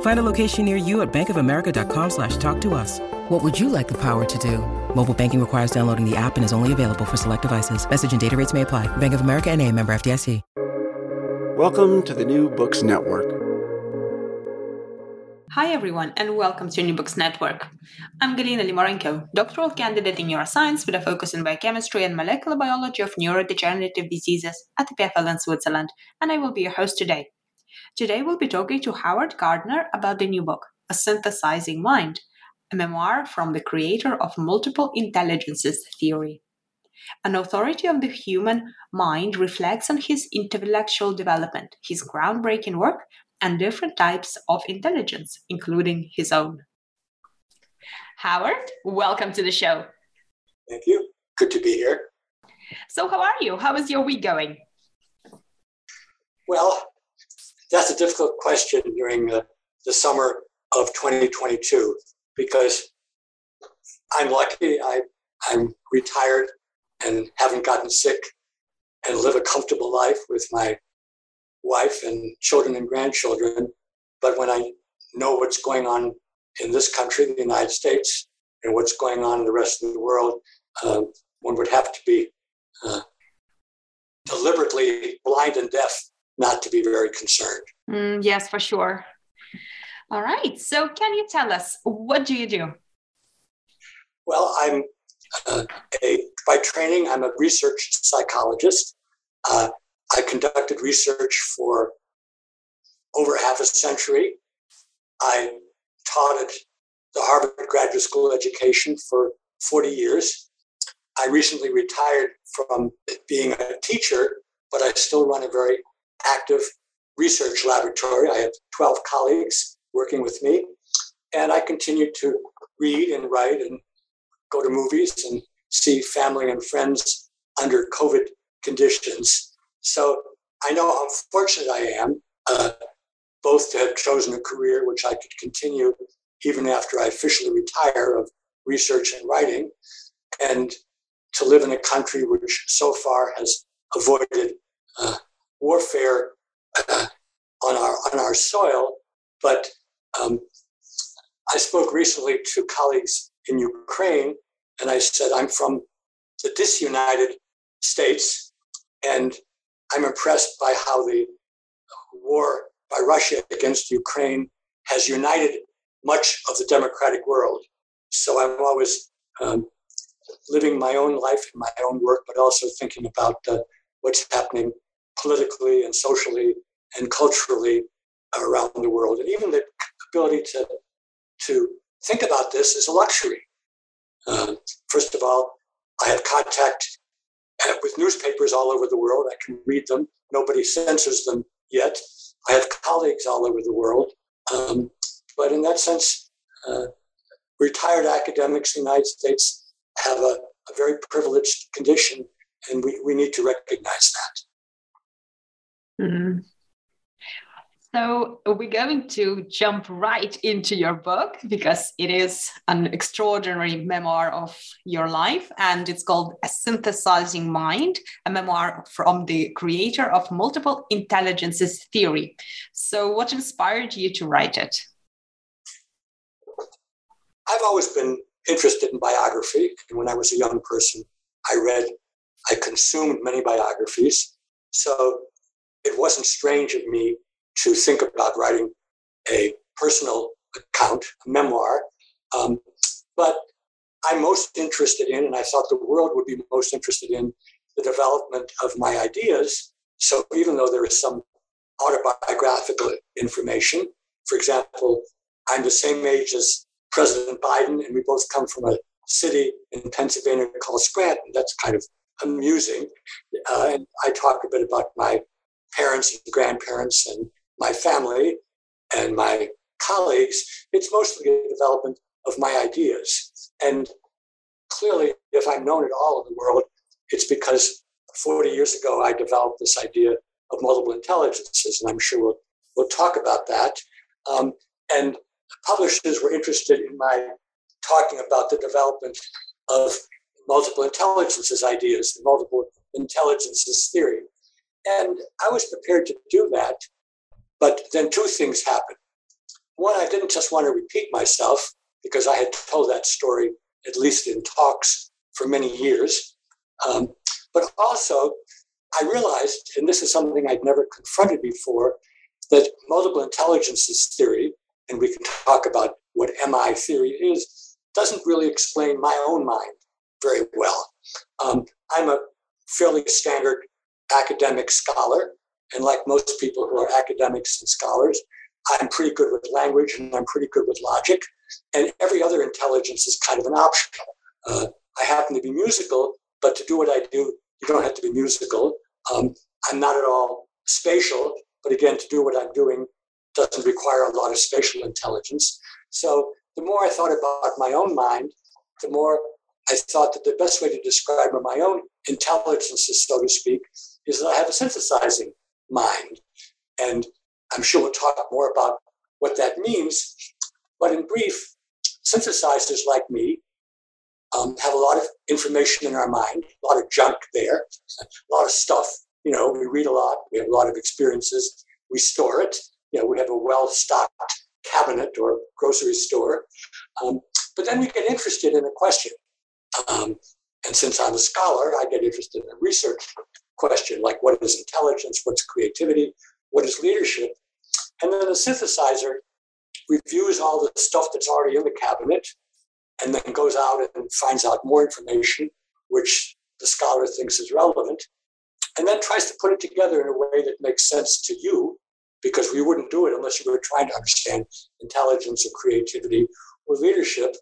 Find a location near you at bankofamerica.com slash talk to us. What would you like the power to do? Mobile banking requires downloading the app and is only available for select devices. Message and data rates may apply. Bank of America and a member FDIC. Welcome to the New Books Network. Hi, everyone, and welcome to New Books Network. I'm Galina Limorenko, doctoral candidate in neuroscience with a focus in biochemistry and molecular biology of neurodegenerative diseases at the EPFL in Switzerland, and I will be your host today. Today, we'll be talking to Howard Gardner about the new book, A Synthesizing Mind, a memoir from the creator of multiple intelligences theory. An authority of the human mind reflects on his intellectual development, his groundbreaking work, and different types of intelligence, including his own. Howard, welcome to the show. Thank you. Good to be here. So, how are you? How is your week going? Well, that's a difficult question during the, the summer of 2022 because I'm lucky. I, I'm retired and haven't gotten sick and live a comfortable life with my wife and children and grandchildren. But when I know what's going on in this country, the United States, and what's going on in the rest of the world, uh, one would have to be uh, deliberately blind and deaf not to be very concerned. Mm, yes, for sure. All right. So, can you tell us what do you do? Well, I'm uh, a, by training, I'm a research psychologist. Uh, I conducted research for over half a century. I taught at the Harvard Graduate School of Education for 40 years. I recently retired from being a teacher, but I still run a very active research laboratory. I have 12 colleagues working with me, and I continue to read and write and go to movies and see family and friends under COVID conditions. So I know how fortunate I am, uh, both to have chosen a career which I could continue even after I officially retire of research and writing, and to live in a country which so far has avoided uh, warfare uh, on our on our soil. But um, I spoke recently to colleagues in Ukraine, and I said, I'm from the disunited states, and I'm impressed by how the war by Russia against Ukraine has united much of the democratic world. So I'm always um, living my own life and my own work, but also thinking about uh, what's happening politically and socially and culturally around the world. And even the ability to, to think about this is a luxury. Uh, first of all, I have contact uh, with newspapers all over the world. I can read them. Nobody censors them yet. I have colleagues all over the world. Um, but in that sense, uh, retired academics in the United States have a, a very privileged condition, and we, we need to recognize that. Mm-hmm. So we're going to jump right into your book because it is an extraordinary memoir of your life, and it's called A Synthesizing Mind, a memoir from the creator of multiple intelligences theory. So, what inspired you to write it? I've always been interested in biography. And when I was a young person, I read, I consumed many biographies. So it wasn't strange of me to think about writing a personal account, a memoir. Um, but I'm most interested in, and I thought the world would be most interested in, the development of my ideas. So even though there is some autobiographical information, for example, I'm the same age as President Biden, and we both come from a city in Pennsylvania called Scranton. That's kind of amusing. Uh, and I talk a bit about my parents and grandparents and my family and my colleagues. It's mostly a development of my ideas. And clearly, if I'm known at all in the world, it's because 40 years ago I developed this idea of multiple intelligences, and I'm sure we'll, we'll talk about that. Um, and publishers were interested in my talking about the development of multiple intelligences ideas and multiple intelligences theory. And I was prepared to do that, but then two things happened. One, I didn't just want to repeat myself because I had told that story, at least in talks, for many years. Um, but also, I realized, and this is something I'd never confronted before, that multiple intelligences theory, and we can talk about what MI theory is, doesn't really explain my own mind very well. Um, I'm a fairly standard academic scholar, and like most people who are academics and scholars, I'm pretty good with language and I'm pretty good with logic, and every other intelligence is kind of an optional. Uh, I happen to be musical, but to do what I do, you don't have to be musical. Um, I'm not at all spatial, but again, to do what I'm doing doesn't require a lot of spatial intelligence. So the more I thought about my own mind, the more I thought that the best way to describe my own intelligences, so to speak, is that I have a synthesizing mind. And I'm sure we'll talk more about what that means. But in brief, synthesizers like me um, have a lot of information in our mind, a lot of junk there, a lot of stuff. You know, we read a lot, we have a lot of experiences, we store it. You know, we have a well stocked cabinet or grocery store. Um, but then we get interested in a question. Um, and since I'm a scholar, I get interested in a research question like what is intelligence, what's creativity, what is leadership? And then the synthesizer reviews all the stuff that's already in the cabinet and then goes out and finds out more information, which the scholar thinks is relevant, and then tries to put it together in a way that makes sense to you, because we wouldn't do it unless you were trying to understand intelligence or creativity or leadership.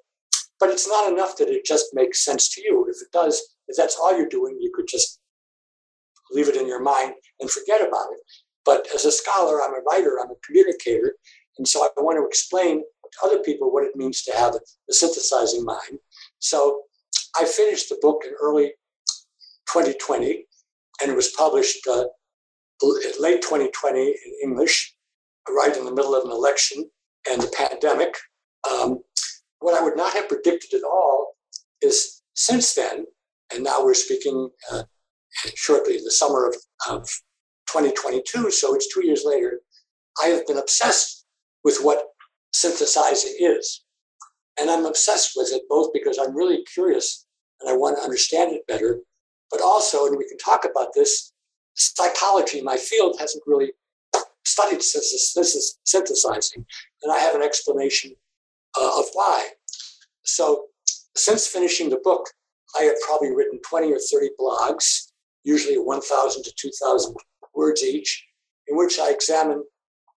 But it's not enough that it just makes sense to you. If it does, if that's all you're doing, you could just leave it in your mind and forget about it. But as a scholar, I'm a writer, I'm a communicator. And so I want to explain to other people what it means to have a synthesizing mind. So I finished the book in early 2020, and it was published uh, late 2020 in English, right in the middle of an election and the pandemic. Um, what I would not have predicted at all is since then, and now we're speaking uh, shortly the summer of, of 2022, so it's two years later, I have been obsessed with what synthesizing is. And I'm obsessed with it both because I'm really curious and I want to understand it better, but also, and we can talk about this, psychology, my field hasn't really studied synthesizing, and I have an explanation uh, of why. So, since finishing the book, I have probably written 20 or 30 blogs, usually 1,000 to 2,000 words each, in which I examine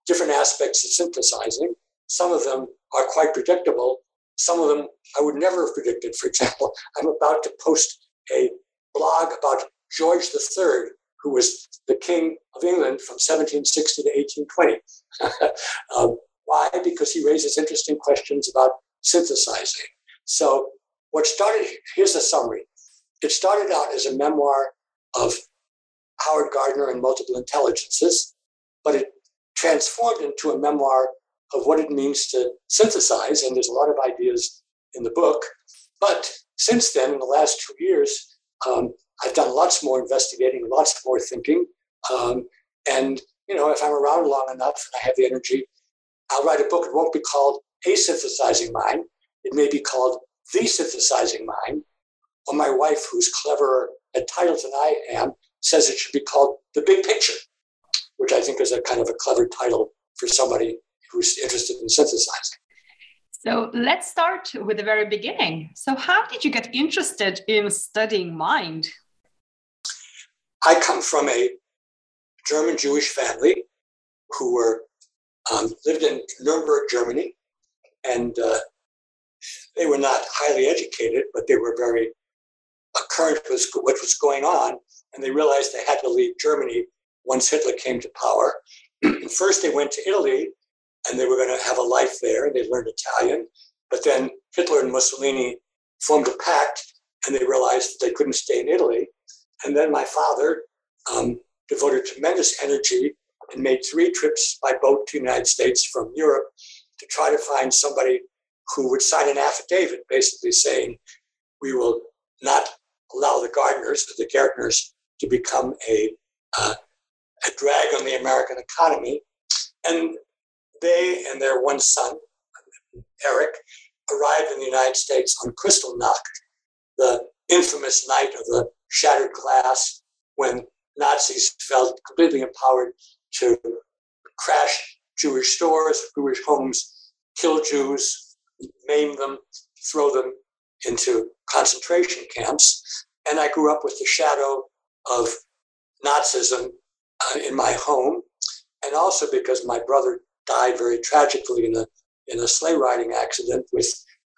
different aspects of synthesizing. Some of them are quite predictable. Some of them I would never have predicted. For example, I'm about to post a blog about George III, who was the King of England from 1760 to 1820. um, why? Because he raises interesting questions about synthesizing. So, what started here's a summary. It started out as a memoir of Howard Gardner and Multiple Intelligences, but it transformed into a memoir of what it means to synthesize. And there's a lot of ideas in the book. But since then, in the last two years, um, I've done lots more investigating, lots more thinking. Um, and, you know, if I'm around long enough and I have the energy, I'll write a book. It won't be called A Synthesizing Mind. It may be called The Synthesizing Mind. Or my wife, who's cleverer at titles than I am, says it should be called The Big Picture, which I think is a kind of a clever title for somebody who's interested in synthesizing. So let's start with the very beginning. So, how did you get interested in studying mind? I come from a German Jewish family who were um, lived in Nuremberg, Germany, and uh, they were not highly educated, but they were very current with what was going on, and they realized they had to leave Germany once Hitler came to power. First, they went to Italy, and they were going to have a life there, and they learned Italian. But then Hitler and Mussolini formed a pact, and they realized that they couldn't stay in Italy. And then my father um, devoted tremendous energy and made three trips by boat to the United States from Europe to try to find somebody who would sign an affidavit basically saying, we will not allow the Gardners, the Gärtners, to become a, uh, a drag on the American economy. And they and their one son, Eric, arrived in the United States on Kristallnacht, the infamous night of the shattered glass when Nazis felt completely empowered to crash Jewish stores, Jewish homes, kill Jews, maim them, throw them into concentration camps. And I grew up with the shadow of Nazism uh, in my home. And also because my brother died very tragically in a, in a sleigh riding accident with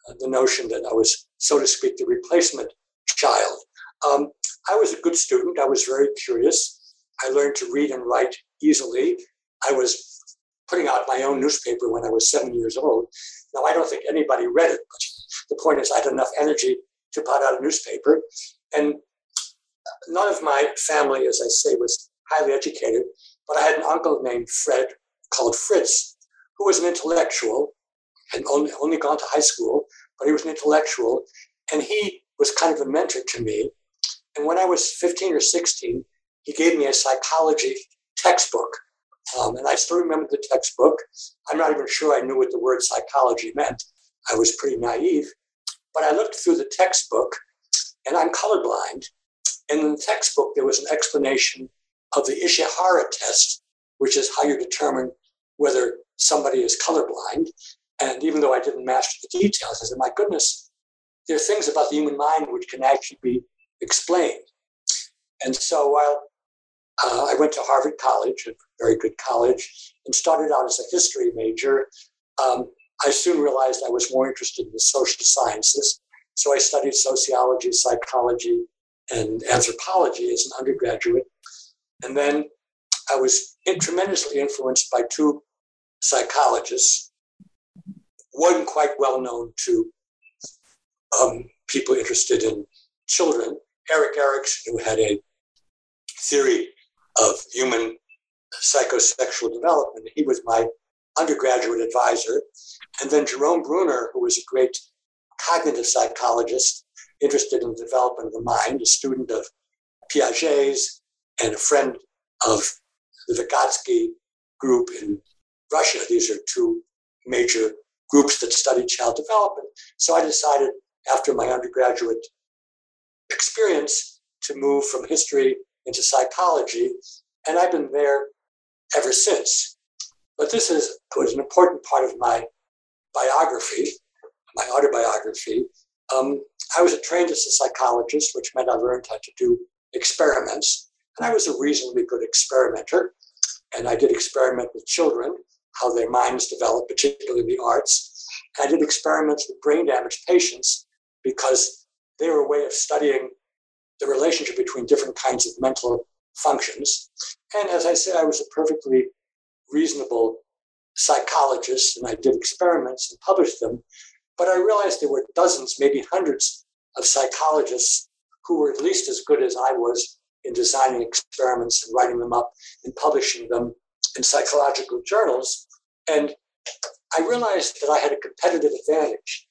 uh, the notion that I was, so to speak, the replacement child. Um, I was a good student. I was very curious. I learned to read and write easily. I was putting out my own newspaper when I was seven years old. Now, I don't think anybody read it, but the point is, I had enough energy to put out a newspaper. And none of my family, as I say, was highly educated, but I had an uncle named Fred called Fritz, who was an intellectual, and only, only gone to high school, but he was an intellectual. And he was kind of a mentor to me. And when I was 15 or 16, he gave me a psychology textbook. Um, and I still remember the textbook. I'm not even sure I knew what the word psychology meant. I was pretty naive. But I looked through the textbook, and I'm colorblind. And in the textbook, there was an explanation of the Ishihara test, which is how you determine whether somebody is colorblind. And even though I didn't master the details, I said, my goodness, there are things about the human mind which can actually be explained. And so while uh, I went to Harvard College, a very good college, and started out as a history major, um, I soon realized I was more interested in the social sciences. So I studied sociology, psychology, and anthropology as an undergraduate. And then I was tremendously influenced by two psychologists, one quite well known to um, people interested in children, Erik Erikson, who had a theory of human psychosexual development. He was my undergraduate advisor. And then Jerome Bruner, who was a great cognitive psychologist interested in the development of the mind, a student of Piaget's and a friend of the Vygotsky group in Russia. These are two major groups that study child development. So I decided after my undergraduate experience to move from history into psychology. And I've been there ever since. But this is, was an important part of my biography, my autobiography. Um, I was trained as a psychologist, which meant I learned how to do experiments. And I was a reasonably good experimenter. And I did experiment with children, how their minds develop, particularly in the arts. I did experiments with brain damaged patients because they were a way of studying the relationship between different kinds of mental functions. And as I said, I was a perfectly reasonable psychologist and I did experiments and published them. But I realized there were dozens, maybe hundreds of psychologists who were at least as good as I was in designing experiments and writing them up and publishing them in psychological journals. And I realized that I had a competitive advantage.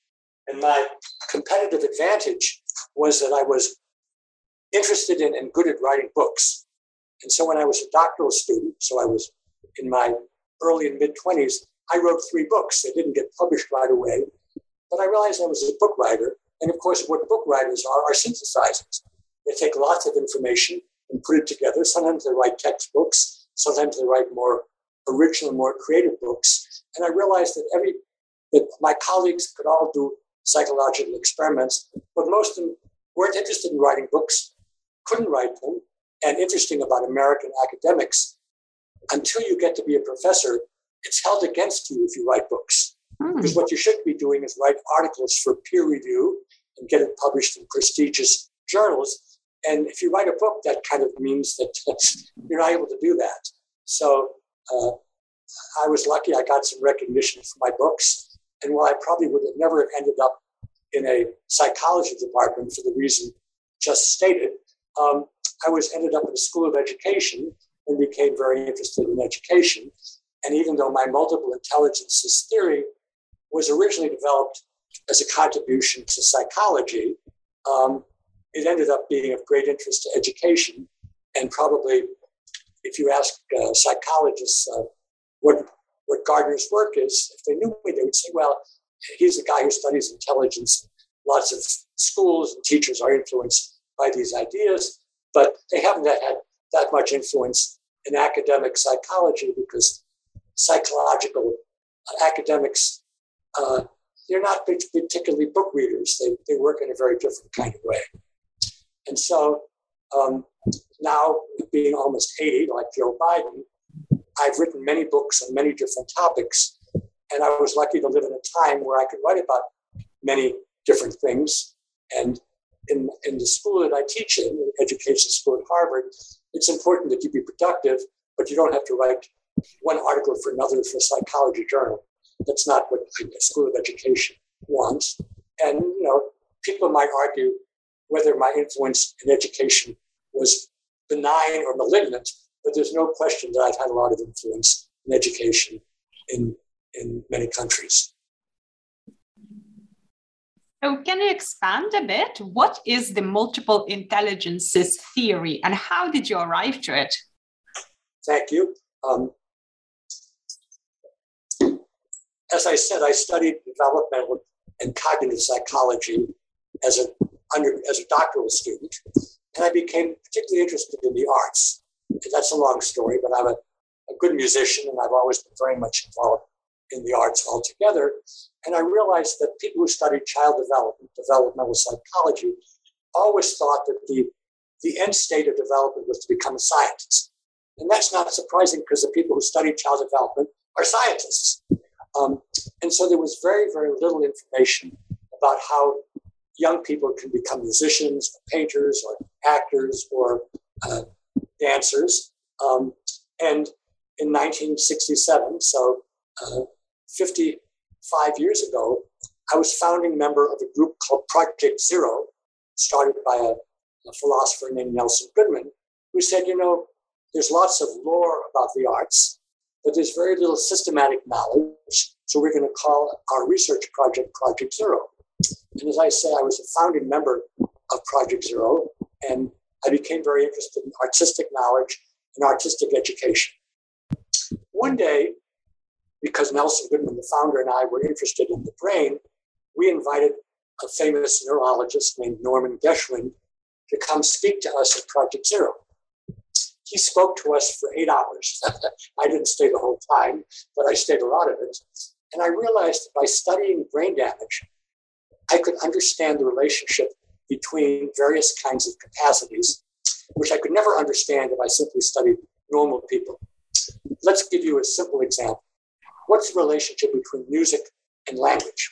And my competitive advantage was that I was interested in and good at writing books. And so when I was a doctoral student, so I was in my early and mid 20s, I wrote three books. They didn't get published right away, but I realized I was a book writer. And of course, what book writers are are synthesizers. They take lots of information and put it together. Sometimes they write textbooks, sometimes they write more original, more creative books. And I realized that every that my colleagues could all do psychological experiments, but most of them weren't interested in writing books, couldn't write them. And interesting about American academics, until you get to be a professor, it's held against you if you write books. Mm. Because what you should be doing is write articles for peer review and get it published in prestigious journals. And if you write a book, that kind of means that you're not able to do that. So uh, I was lucky I got some recognition for my books. And while I probably would have never ended up in a psychology department for the reason just stated, um, I was ended up in a school of education and became very interested in education. And even though my multiple intelligences theory was originally developed as a contribution to psychology, um, it ended up being of great interest to education. And probably, if you ask uh, psychologists uh, what, what Gardner's work is, if they knew me, they would say, well, he's a guy who studies intelligence. Lots of schools and teachers are influenced by these ideas, but they haven't had that much influence in academic psychology because psychological uh, academics uh, they're not particularly book readers. They, they work in a very different kind of way. And so um, now, being almost 80, like Joe Biden, I've written many books on many different topics. And I was lucky to live in a time where I could write about many different things. And in, in the school that I teach in, the education school at Harvard, it's important that you be productive, but you don't have to write one article for another for a psychology journal. That's not what a school of education wants. And, you know, people might argue whether my influence in education was benign or malignant, but there's no question that I've had a lot of influence in education in, in many countries. So, can you expand a bit? What is the multiple intelligences theory and how did you arrive to it? Thank you. Um, as I said, I studied developmental and cognitive psychology as a under, as a doctoral student, and I became particularly interested in the arts. That's a long story, but I'm a, a good musician, and I've always been very much involved in the arts altogether. And I realized that people who studied child development, developmental psychology, always thought that the the end state of development was to become a scientist. And that's not surprising because the people who study child development are scientists. Um, and so there was very, very little information about how young people can become musicians, or painters, or actors, or uh, dancers. Um, and in 1967, so uh, 55 years ago, I was founding member of a group called Project Zero, started by a, a philosopher named Nelson Goodman, who said, you know, there's lots of lore about the arts, but there's very little systematic knowledge. So we're going to call our research project Project Zero. And as I say, I was a founding member of Project Zero, and I became very interested in artistic knowledge and artistic education. One day, because Nelson Goodman, the founder, and I were interested in the brain, we invited a famous neurologist named Norman Geschwind to come speak to us at Project Zero he spoke to us for eight hours. I didn't stay the whole time, but I stayed a lot of it. And I realized that by studying brain damage, I could understand the relationship between various kinds of capacities, which I could never understand if I simply studied normal people. Let's give you a simple example. What's the relationship between music and language?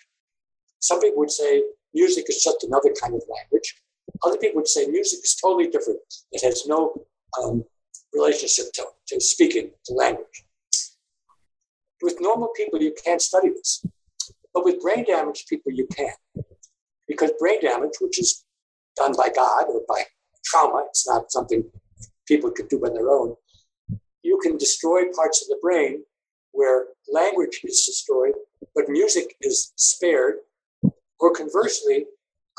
Some people would say music is just another kind of language. Other people would say music is totally different. It has no um, relationship to, to speaking, to language. With normal people, you can't study this. But with brain damaged people, you can. Because brain damage, which is done by God or by trauma, it's not something people can do on their own, you can destroy parts of the brain where language is destroyed, but music is spared. Or conversely,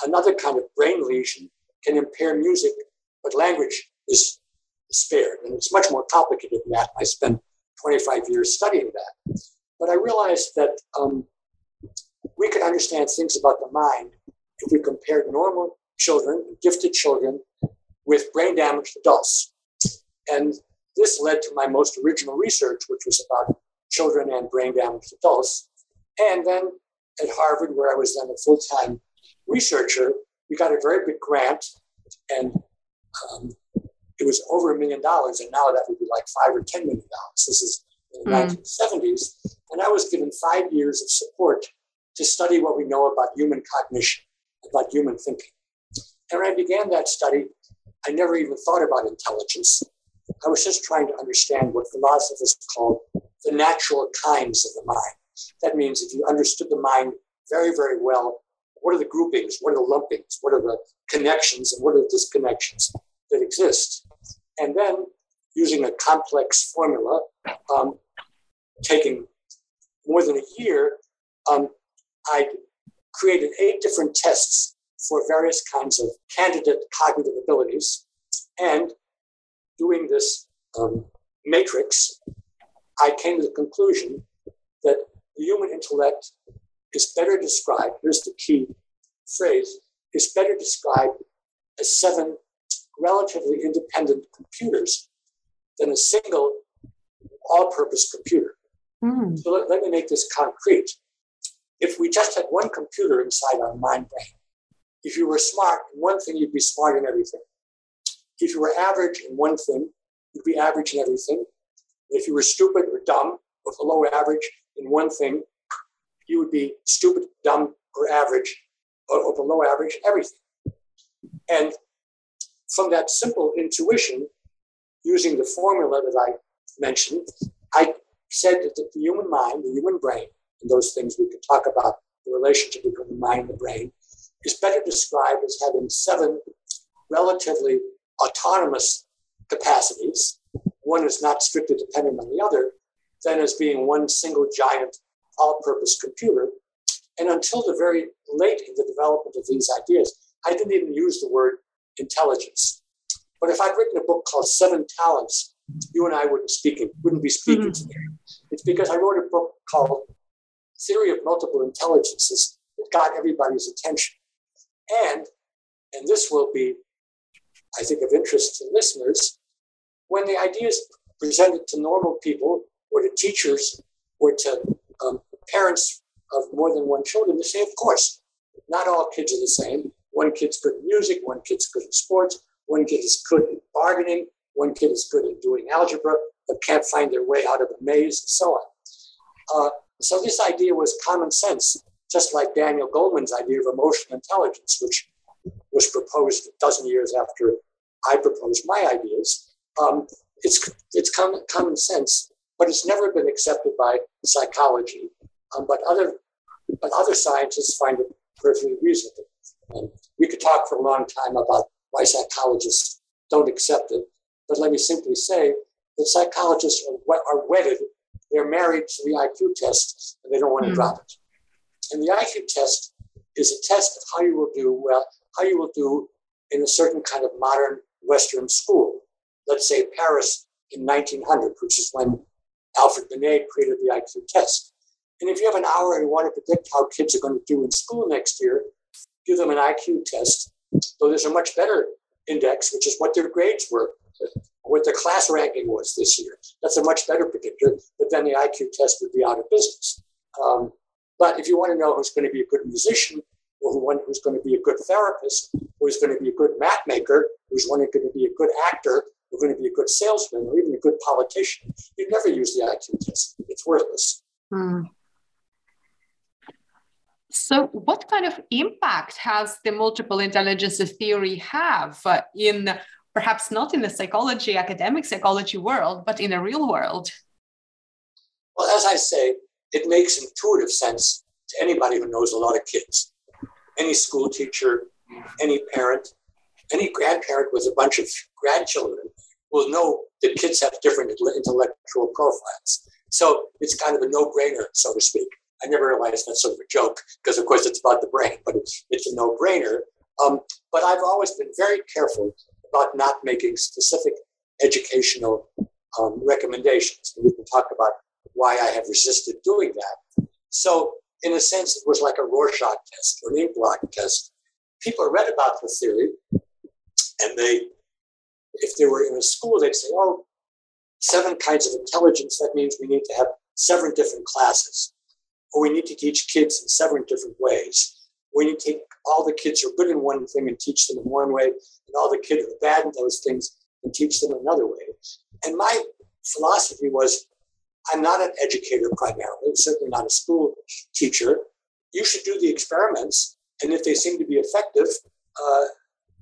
another kind of brain lesion can impair music, but language is spared. And it's much more complicated than that. I spent 25 years studying that. But I realized that um, we could understand things about the mind if we compared normal children, gifted children, with brain damaged adults. And this led to my most original research, which was about children and brain damaged adults. And then at Harvard, where I was then a full time researcher, we got a very big grant, and um, it was over a million dollars. And now that would be like five or ten million dollars. This is in the mm. 1970s. And I was given five years of support to study what we know about human cognition, about human thinking. And when I began that study, I never even thought about intelligence. I was just trying to understand what philosophers call the natural kinds of the mind. That means if you understood the mind very, very well, what are the groupings, what are the lumpings, what are the connections, and what are the disconnections that exist? And then using a complex formula, um, taking more than a year, um, I created eight different tests for various kinds of candidate cognitive abilities. And doing this um, matrix, I came to the conclusion that the human intellect is better described, here's the key phrase, is better described as seven relatively independent computers than a single all purpose computer. Mm. So let, let me make this concrete. If we just had one computer inside our mind brain, if you were smart in one thing, you'd be smart in everything. If you were average in one thing, you'd be average in everything. If you were stupid or dumb or below average in one thing, you would be stupid, dumb, or average or, or below average everything. And from that simple intuition, using the formula that I mentioned, I said that the human mind, the human brain, and those things we could talk about the relationship between the mind and the brain, is better described as having seven relatively autonomous capacities. One is not strictly dependent on the other, than as being one single giant all purpose computer. And until the very late in the development of these ideas, I didn't even use the word intelligence. But if I'd written a book called Seven Talents, you and I wouldn't speaking, wouldn't be speaking mm-hmm. today. It's because I wrote a book called Theory of Multiple Intelligences that got everybody's attention. And, and this will be, I think, of interest to listeners, when the idea is presented to normal people or to teachers or to um, parents of more than one children, they say, of course, not all kids are the same. One kid's good in music, one kid's good in sports, one kid is good in bargaining, one kid is good in doing algebra, but can't find their way out of a maze, and so on. Uh, so this idea was common sense just like Daniel Goleman's idea of emotional intelligence, which was proposed a dozen years after I proposed my ideas. Um, it's it's common, common sense, but it's never been accepted by psychology. Um, but other but other scientists find it perfectly reasonable. Um, we could talk for a long time about why psychologists don't accept it, but let me simply say that psychologists are, are wedded. They're married to the IQ test, and they don't want to mm. drop it. And the IQ test is a test of how you will do well, how you will do in a certain kind of modern Western school. Let's say Paris in 1900, which is when Alfred Binet created the IQ test. And if you have an hour and you want to predict how kids are going to do in school next year, give them an IQ test. So there's a much better index, which is what their grades were, what their class ranking was this year. That's a much better predictor, but then the IQ test would be out of business. Um, but if you want to know who's going to be a good musician, or one who's going to be a good therapist, who's going to be a good map maker, who's one who's going to be a good actor, who's going to be a good salesman, or even a good politician, you'd never use the IQ test. It's worthless. Hmm. So, what kind of impact has the multiple intelligences theory have uh, in perhaps not in the psychology, academic psychology world, but in the real world? Well, as I say, it makes intuitive sense to anybody who knows a lot of kids. Any school teacher, any parent, any grandparent with a bunch of grandchildren will know that kids have different intellectual profiles. So it's kind of a no brainer, so to speak. I never realized that's sort of a joke because, of course, it's about the brain, but it's, a no brainer. Um, but I've always been very careful about not making specific educational um, recommendations. And we can talk about why I have resisted doing that. So in a sense, it was like a Rorschach test or an ink test. People read about the theory, and they, if they were in a school, they'd say, "Oh, seven kinds of intelligence. That means we need to have seven different classes, or we need to teach kids in seven different ways. We need to take all the kids who are good in one thing and teach them in one way, and all the kids who are bad in those things and teach them another way." And my philosophy was I'm not an educator primarily, certainly not a school teacher. You should do the experiments, and if they seem to be effective, uh,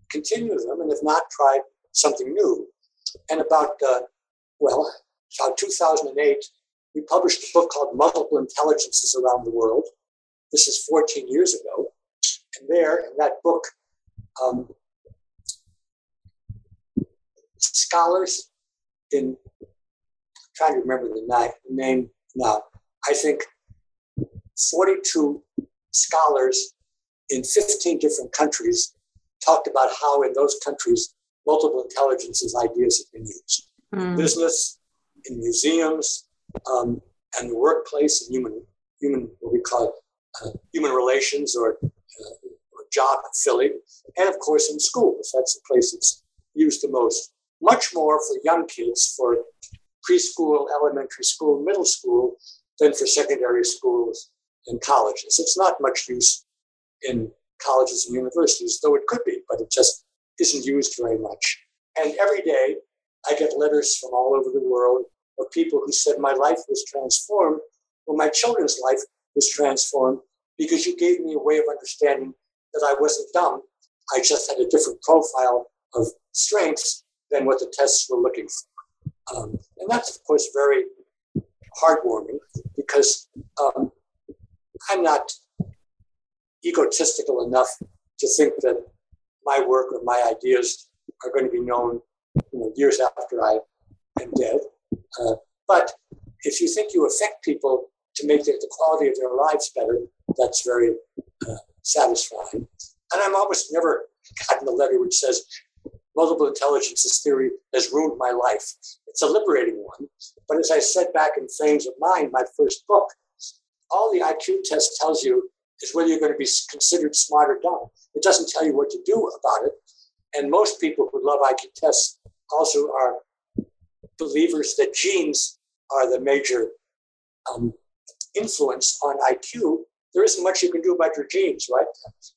continue them, and if not, try something new. And about, uh, well, about 2008, we published a book called Multiple Intelligences Around the World. This is 14 years ago. And there, in that book, um, scholars in trying to remember the name now. I think 42 scholars in 15 different countries talked about how in those countries multiple intelligences ideas have been used. Mm. Business, in museums, um, and the workplace, and human, human what we call uh, human relations or, uh, or job filling, and of course in schools. That's the place it's used the most. Much more for young kids, for preschool, elementary school, middle school than for secondary schools and colleges. It's not much use in colleges and universities, though it could be, but it just isn't used very much. And every day I get letters from all over the world of people who said my life was transformed, or my children's life was transformed because you gave me a way of understanding that I wasn't dumb. I just had a different profile of strengths than what the tests were looking for. Um, and that's, of course, very heartwarming because um, I'm not egotistical enough to think that my work or my ideas are going to be known you know, years after I am dead. Uh, but if you think you affect people to make the, the quality of their lives better, that's very uh, satisfying. And I'm almost never gotten a letter which says, multiple intelligences theory has ruined my life. It's a liberating one. But as I said back in Frames of Mind, my first book, all the IQ test tells you is whether you're going to be considered smart or dumb. It doesn't tell you what to do about it. And most people who love IQ tests also are believers that genes are the major um, influence on IQ. There isn't much you can do about your genes, right?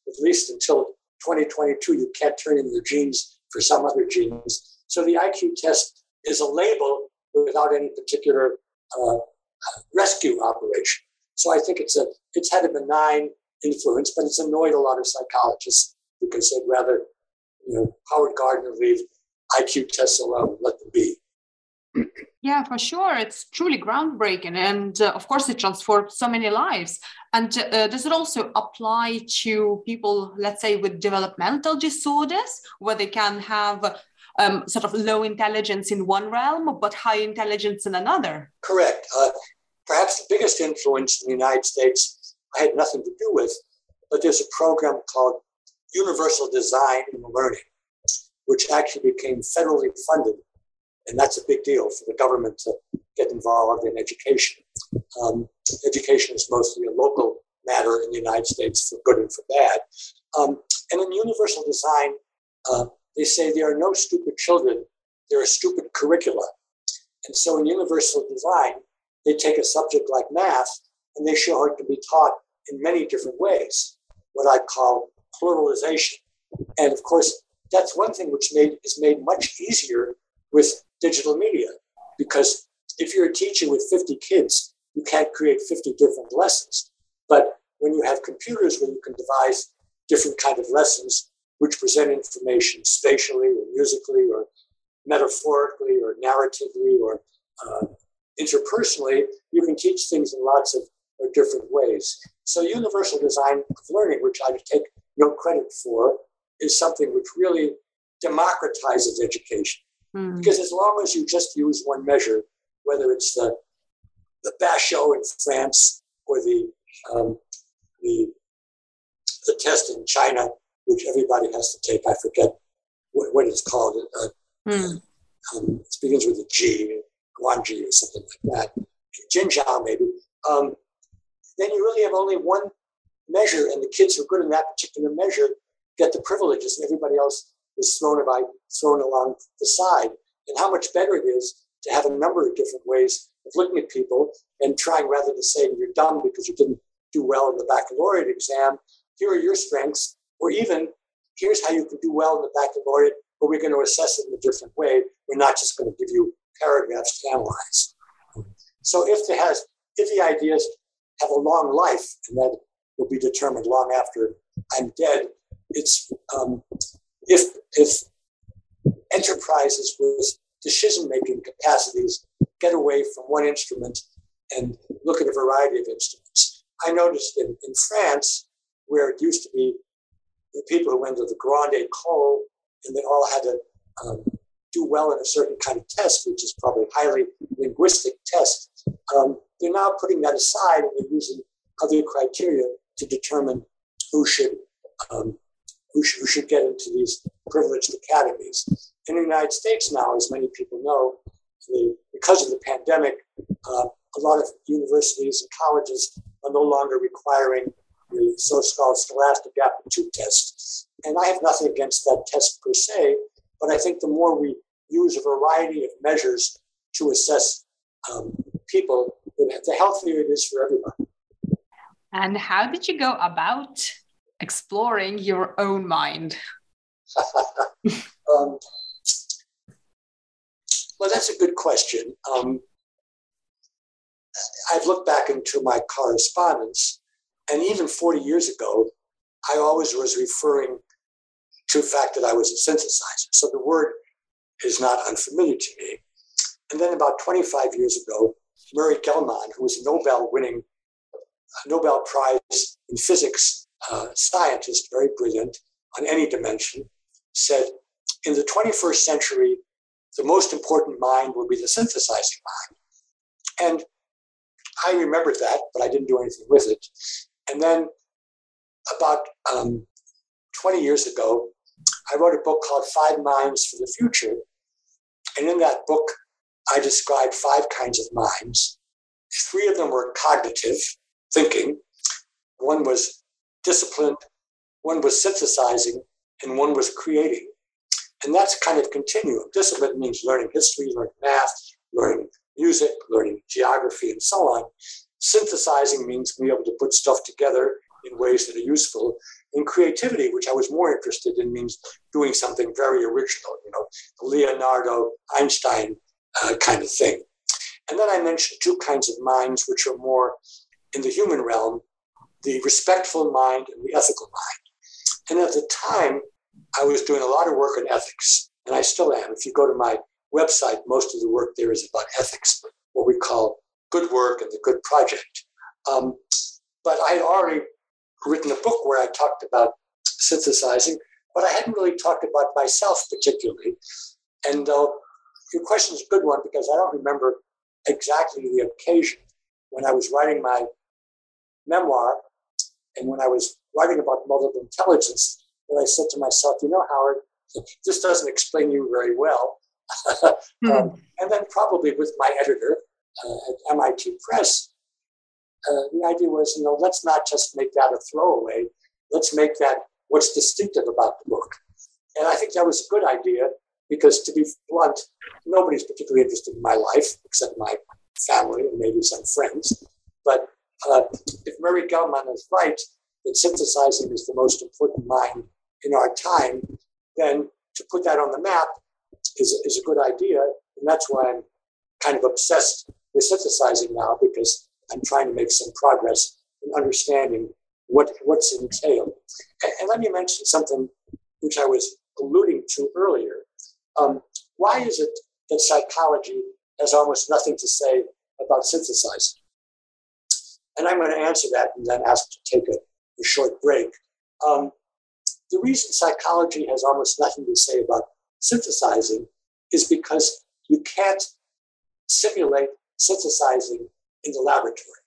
At least until 2022, you can't turn in your genes for some other genes. So the IQ test is a label without any particular uh, rescue operation. So I think it's a it's had a benign influence, but it's annoyed a lot of psychologists because they'd rather, you know, Howard Gardner leave IQ tests alone, let them be. Yeah, for sure. It's truly groundbreaking. And uh, of course, it transformed so many lives. And uh, does it also apply to people, let's say, with developmental disorders, where they can have um, sort of low intelligence in one realm, but high intelligence in another? Correct. Uh, perhaps the biggest influence in the United States I had nothing to do with, but there's a program called Universal Design in Learning, which actually became federally funded and that's a big deal for the government to get involved in education. Um, education is mostly a local matter in the United States for good and for bad. Um, and in universal design, uh, they say there are no stupid children, there are stupid curricula. And so in universal design, they take a subject like math and they show how it can be taught in many different ways, what I call pluralization. And of course, that's one thing which made, is made much easier with digital media. Because if you're a teacher with 50 kids, you can't create 50 different lessons. But when you have computers where you can devise different kind of lessons which present information spatially or musically or metaphorically or narratively or uh, interpersonally, you can teach things in lots of, of different ways. So universal design of learning, which I take no credit for, is something which really democratizes education. Mm. Because as long as you just use one measure, whether it's the the Bachot in France or the um, the the test in China, which everybody has to take, I forget what, what it's called. Uh, mm. um, it begins with a G, Guanji or something like that. Jinjiao maybe. Um, then you really have only one measure, and the kids who are good in that particular measure get the privileges, and everybody else is thrown by thrown along the side. And how much better it is to have a number of different ways of looking at people and trying rather than saying you're dumb because you didn't do well in the baccalaureate exam. Here are your strengths, or even here's how you can do well in the baccalaureate, but we're going to assess it in a different way. We're not just going to give you paragraphs to analyze. So if it has, if the ideas have a long life, and that will be determined long after I'm dead, it's um, if if enterprises with decision-making capacities get away from one instrument and look at a variety of instruments. I noticed in, in France, where it used to be the people who went to the Grande École and they all had a um, do well in a certain kind of test, which is probably highly linguistic test. Um, they're now putting that aside and they're using other criteria to determine who should um, who, who should get into these privileged academies. In the United States now, as many people know, the, because of the pandemic, uh, a lot of universities and colleges are no longer requiring the so-called scholastic aptitude test. And I have nothing against that test per se, but I think the more we use a variety of measures to assess um, people, the healthier it is for everybody. And how did you go about exploring your own mind? um, well, that's a good question. Um, I've looked back into my correspondence, and even 40 years ago, I always was referring to the fact that I was a synthesizer. So the word is not unfamiliar to me. And then about 25 years ago, Murray Gell-Mann, who was a Nobel winning Nobel Prize in physics uh, scientist, very brilliant on any dimension, said in the 21st century, the most important mind will be the synthesizing mind. And I remembered that, but I didn't do anything with it. And then about um, 20 years ago, I wrote a book called Five Minds for the Future. And in that book, I described five kinds of minds. Three of them were cognitive thinking, one was disciplined, one was synthesizing, and one was creating. And that's kind of continuum. Discipline means learning history, learning math, learning music, learning geography, and so on. Synthesizing means being able to put stuff together in ways that are useful. And creativity, which I was more interested in, means doing something very original, you know, Leonardo Einstein uh, kind of thing. And then I mentioned two kinds of minds, which are more in the human realm the respectful mind and the ethical mind. And at the time, I was doing a lot of work on ethics, and I still am. If you go to my website, most of the work there is about ethics, what we call good work and the good project. Um, but I had already written a book where I talked about synthesizing, but I hadn't really talked about myself particularly. And uh, your question is a good one because I don't remember exactly the occasion when I was writing my memoir and when I was writing about multiple intelligence, that I said to myself, you know, Howard, this doesn't explain you very well. mm. um, and then probably with my editor uh, at MIT Press, uh, the idea was, you know, let's not just make that a throwaway. Let's make that what's distinctive about the book. And I think that was a good idea because, to be blunt, nobody's particularly interested in my life except my family and maybe some friends. But uh, if Murray Gell-Mann is right that synthesizing is the most important mind in our time, then to put that on the map is, is a good idea. And that's why I'm kind of obsessed with synthesizing now because I'm trying to make some progress in understanding what, what's entailed. And, and let me mention something which I was alluding to earlier. Um, why is it that psychology has almost nothing to say about synthesizing? And I'm going to answer that and then ask to take a, a short break. Um, the reason psychology has almost nothing to say about synthesizing is because you can't simulate synthesizing in the laboratory.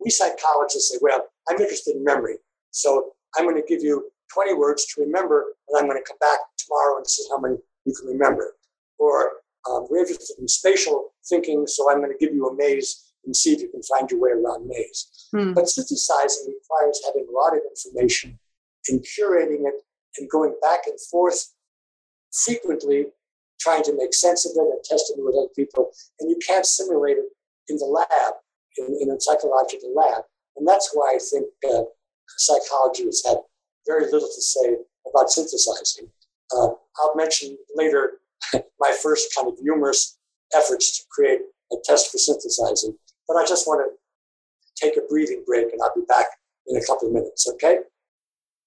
We psychologists say, well, I'm interested in memory. So I'm going to give you 20 words to remember, and I'm going to come back tomorrow and see how many you can remember. Or um, we're interested in spatial thinking, so I'm going to give you a maze and see if you can find your way around maze. Mm. But synthesizing requires having a lot of information and curating it and going back and forth frequently, trying to make sense of it and testing it with other people. And you can't simulate it in the lab, in, in a psychological lab. And that's why I think uh, psychology has had very little to say about synthesizing. Uh, I'll mention later my first kind of humorous efforts to create a test for synthesizing. But I just want to take a breathing break and I'll be back in a couple of minutes, okay?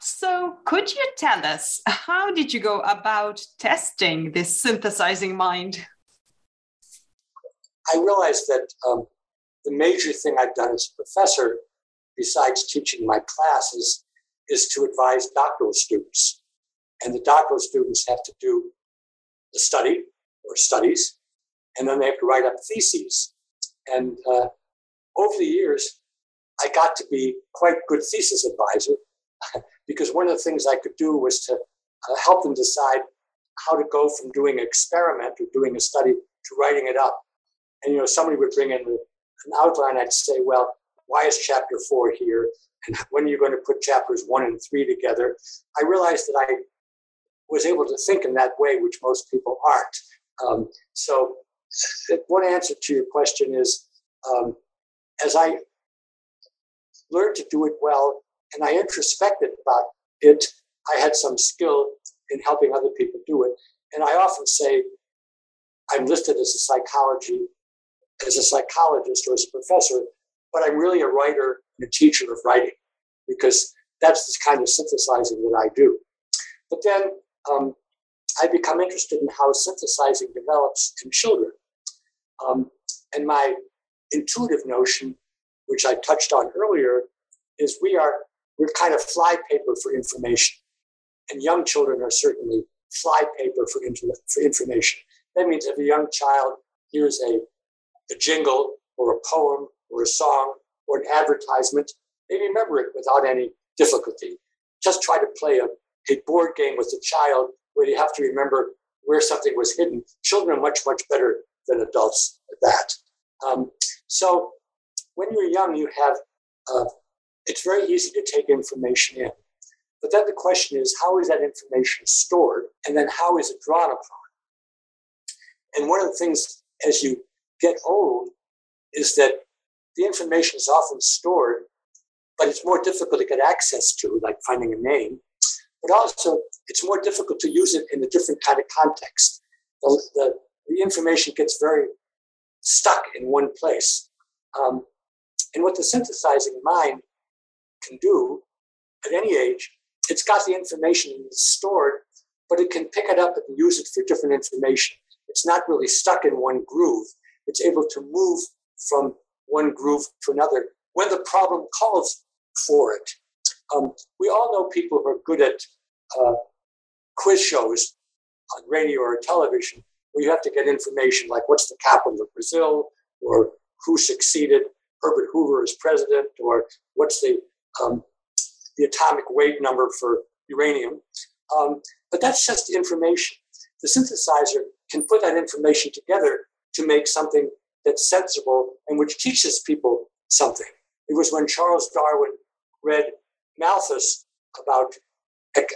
So, could you tell us how did you go about testing this synthesizing mind? I realized that um, the major thing I've done as a professor, besides teaching my classes, is to advise doctoral students. And the doctoral students have to do the study or studies, and then they have to write up theses. And uh, over the years, I got to be quite good thesis advisor because one of the things I could do was to uh, help them decide how to go from doing an experiment or doing a study to writing it up. And you know, somebody would bring in an outline. I'd say, well, why is chapter four here? And when are you going to put chapters one and three together? I realized that I was able to think in that way, which most people aren't. Um, so, one answer to your question is um, as I learned to do it well, and I introspected about it, I had some skill in helping other people do it. And I often say I'm listed as a psychology, as a psychologist or as a professor, but I'm really a writer and a teacher of writing because that's the kind of synthesizing that I do. But then um, I become interested in how synthesizing develops in children. Um, and my intuitive notion, which I touched on earlier, is we are we're kind of flypaper for information. And young children are certainly flypaper for, for information. That means if a young child hears a, a jingle or a poem or a song or an advertisement, they remember it without any difficulty. Just try to play a, a board game with a child where you have to remember where something was hidden. Children are much, much better than adults at that. Um, so when you're young, you have uh, it's very easy to take information in. But then the question is, how is that information stored? And then how is it drawn upon? And one of the things as you get old is that the information is often stored, but it's more difficult to get access to, like finding a name. But also, it's more difficult to use it in a different kind of context. The, the, the information gets very stuck in one place. Um, and what the synthesizing mind can do at any age. It's got the information stored, but it can pick it up and use it for different information. It's not really stuck in one groove. It's able to move from one groove to another when the problem calls for it. Um, we all know people who are good at uh, quiz shows on radio or television where you have to get information like what's the capital of Brazil or who succeeded Herbert Hoover as president or what's the um, the atomic weight number for uranium. Um, but that's just information. The synthesizer can put that information together to make something that's sensible and which teaches people something. It was when Charles Darwin read Malthus about,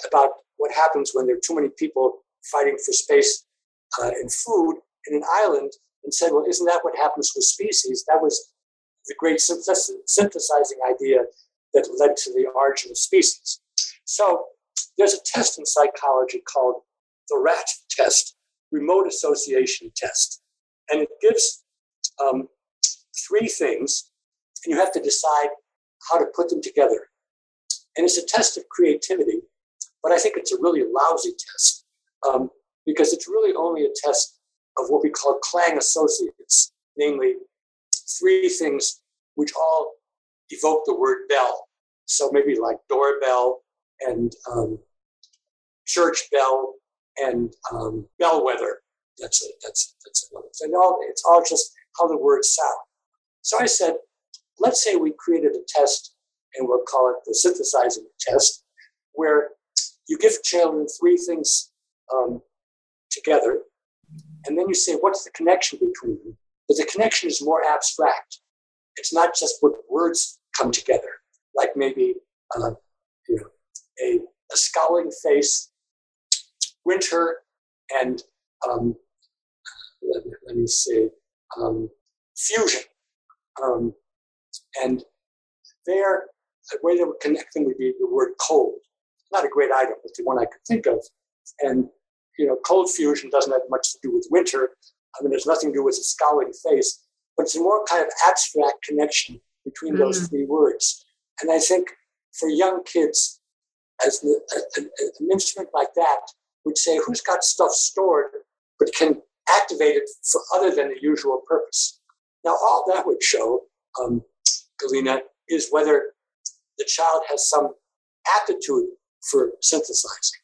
about what happens when there are too many people fighting for space uh, and food in an island and said, well, isn't that what happens with species? That was the great synthesizing idea that led to the origin of species. So there's a test in psychology called the RAT test, remote association test. And it gives um, three things, and you have to decide how to put them together. And it's a test of creativity, but I think it's a really lousy test um, because it's really only a test of what we call Clang associates, namely three things which all evoke the word bell. So maybe like doorbell and um, church bell and um, bellwether. That's a, that's that's. All it's all just how the words sound. So I said, let's say we created a test, and we'll call it the synthesizing test, where you give children three things um, together, and then you say, what's the connection between them? But the connection is more abstract. It's not just what words come together, like maybe uh, you know, a, a scowling face, winter, and um, let, let, me say um, fusion. Um, and there, the way they would connect them would be the word cold. Not a great item, but the one I could think of. And you know, cold fusion doesn't have much to do with winter. I mean, there's nothing to do with a scowling face, but it's a more kind of abstract connection between mm. those three words. And I think for young kids, as the, a, a, an instrument like that would say, who's got stuff stored but can activate it for other than the usual purpose? Now, all that would show, um, Galina, is whether the child has some aptitude for synthesizing.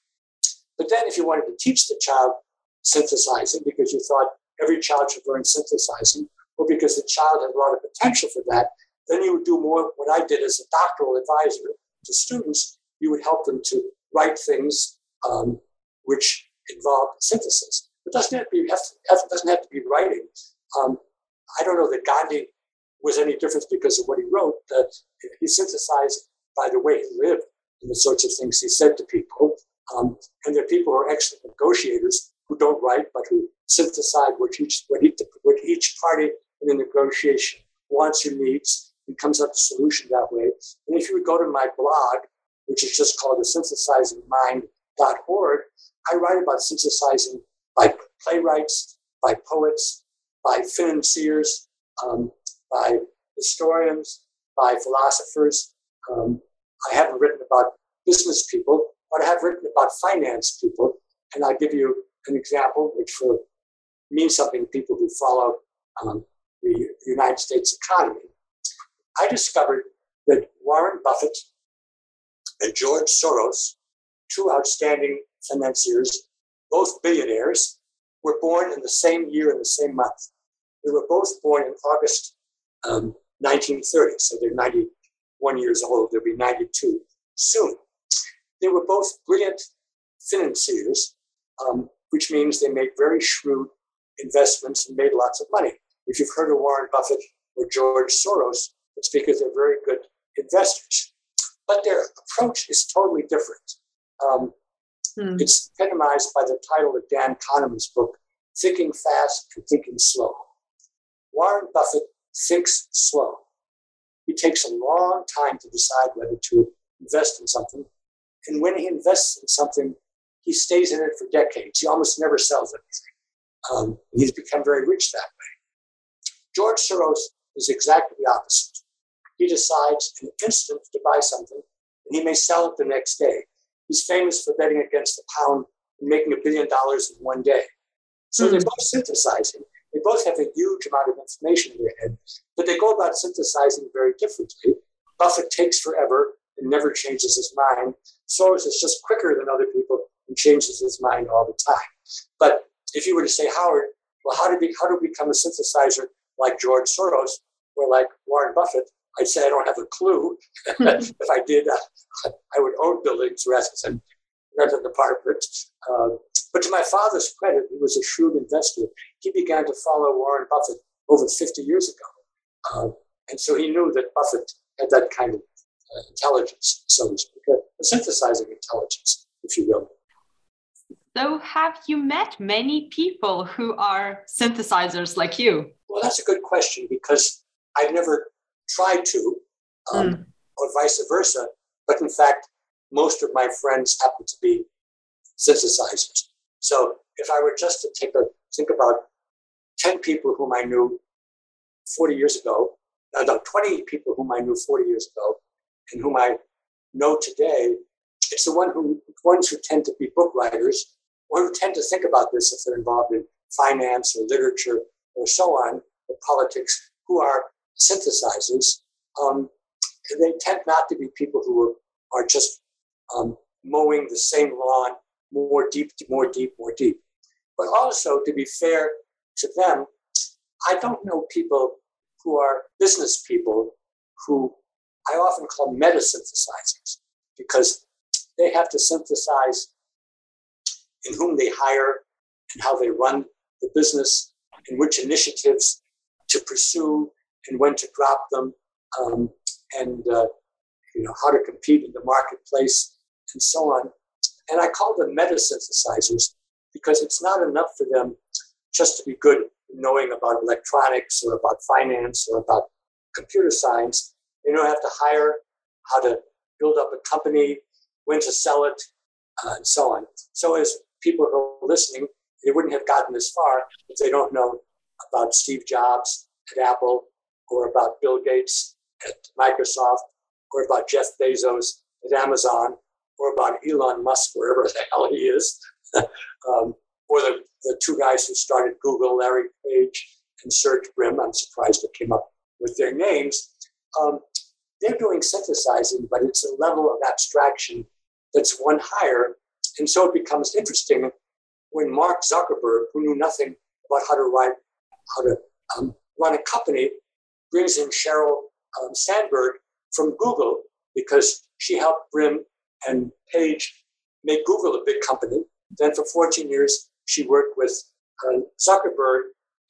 But then, if you wanted to teach the child synthesizing because you thought every child should learn synthesizing, or because the child had a lot of potential for that, then you would do more what I did as a doctoral advisor to students. You would help them to write things um, which involve synthesis. It doesn't have to be, have, doesn't have to be writing. Um, I don't know that Gandhi was any different because of what he wrote. That he synthesized by the way he lived and the sorts of things he said to people. Um, and there are people who are excellent negotiators who don't write, but who synthesize what each, what each, what each party in a negotiation wants or needs and comes up with a solution that way. And if you would go to my blog, which is just called the synthesizingmind.org, I write about synthesizing by playwrights, by poets, by financiers, um, by historians, by philosophers. Um, I haven't written about business people, but I have written about finance people. And I'll give you an example, which will mean something to people who follow um, the United States economy. I discovered that Warren Buffett and George Soros, two outstanding financiers, both billionaires, were born in the same year and the same month. They were both born in August um, 1930, so they're 91 years old. They'll be 92 soon. They were both brilliant financiers, um, which means they made very shrewd investments and made lots of money. If you've heard of Warren Buffett or George Soros, it's because they're very good investors. But their approach is totally different. Um, hmm. It's epitomized by the title of Dan Kahneman's book, Thinking Fast and Thinking Slow. Warren Buffett thinks slow. He takes a long time to decide whether to invest in something. And when he invests in something, he stays in it for decades. He almost never sells anything. Um, he's become very rich that way. George Soros is exactly the opposite. He decides in an instant to buy something, and he may sell it the next day. He's famous for betting against the pound and making a billion dollars in one day. So mm-hmm. they're both synthesizing. They both have a huge amount of information in their head, but they go about synthesizing very differently. Buffett takes forever and never changes his mind. Soros is just quicker than other people and changes his mind all the time. But if you were to say, Howard, well, how did we how do we become a synthesizer like George Soros or like Warren Buffett? I'd say I don't have a clue. if I did, uh, I would own buildings rather than rent an apartment. Uh, but to my father's credit, he was a shrewd investor. He began to follow Warren Buffett over 50 years ago. Uh, and so he knew that Buffett had that kind of uh, intelligence, so to speak, a synthesizing intelligence, if you will. So, have you met many people who are synthesizers like you? Well, that's a good question because I've never tried to, um, mm. or vice versa. But in fact, most of my friends happen to be synthesizers. So, if I were just to take a think about 10 people whom I knew 40 years ago, uh, no, 20 people whom I knew 40 years ago, and whom I know today, it's the one who, ones who tend to be book writers or who tend to think about this if they're involved in finance or literature or so on, or politics. who are synthesizers, um, they tend not to be people who are, are just um, mowing the same lawn more deep, more deep, more deep. But also, to be fair to them, I don't know people who are business people who I often call meta synthesizers because they have to synthesize in whom they hire and how they run the business and which initiatives to pursue and when to drop them um, and uh, you know how to compete in the marketplace and so on. And i call them meta synthesizers because it's not enough for them just to be good knowing about electronics or about finance or about computer science. They don't have to hire how to build up a company when to sell it uh, and so on. So as people who are listening they wouldn't have gotten this far if they don't know about Steve Jobs at Apple or about Bill Gates at Microsoft or about Jeff Bezos at Amazon or about Elon Musk, wherever the hell he is, um, or the, the two guys who started Google, Larry Page and Sergey Brin. I'm surprised it came up with their names. Um, they're doing synthesizing, but it's a level of abstraction that's one higher. And so it becomes interesting when Mark Zuckerberg, who knew nothing about how to write, how to um, run a company, brings in Sheryl um, Sandberg from Google because she helped Brin and Page make Google a big company. Then for 14 years, she worked with uh, Zuckerberg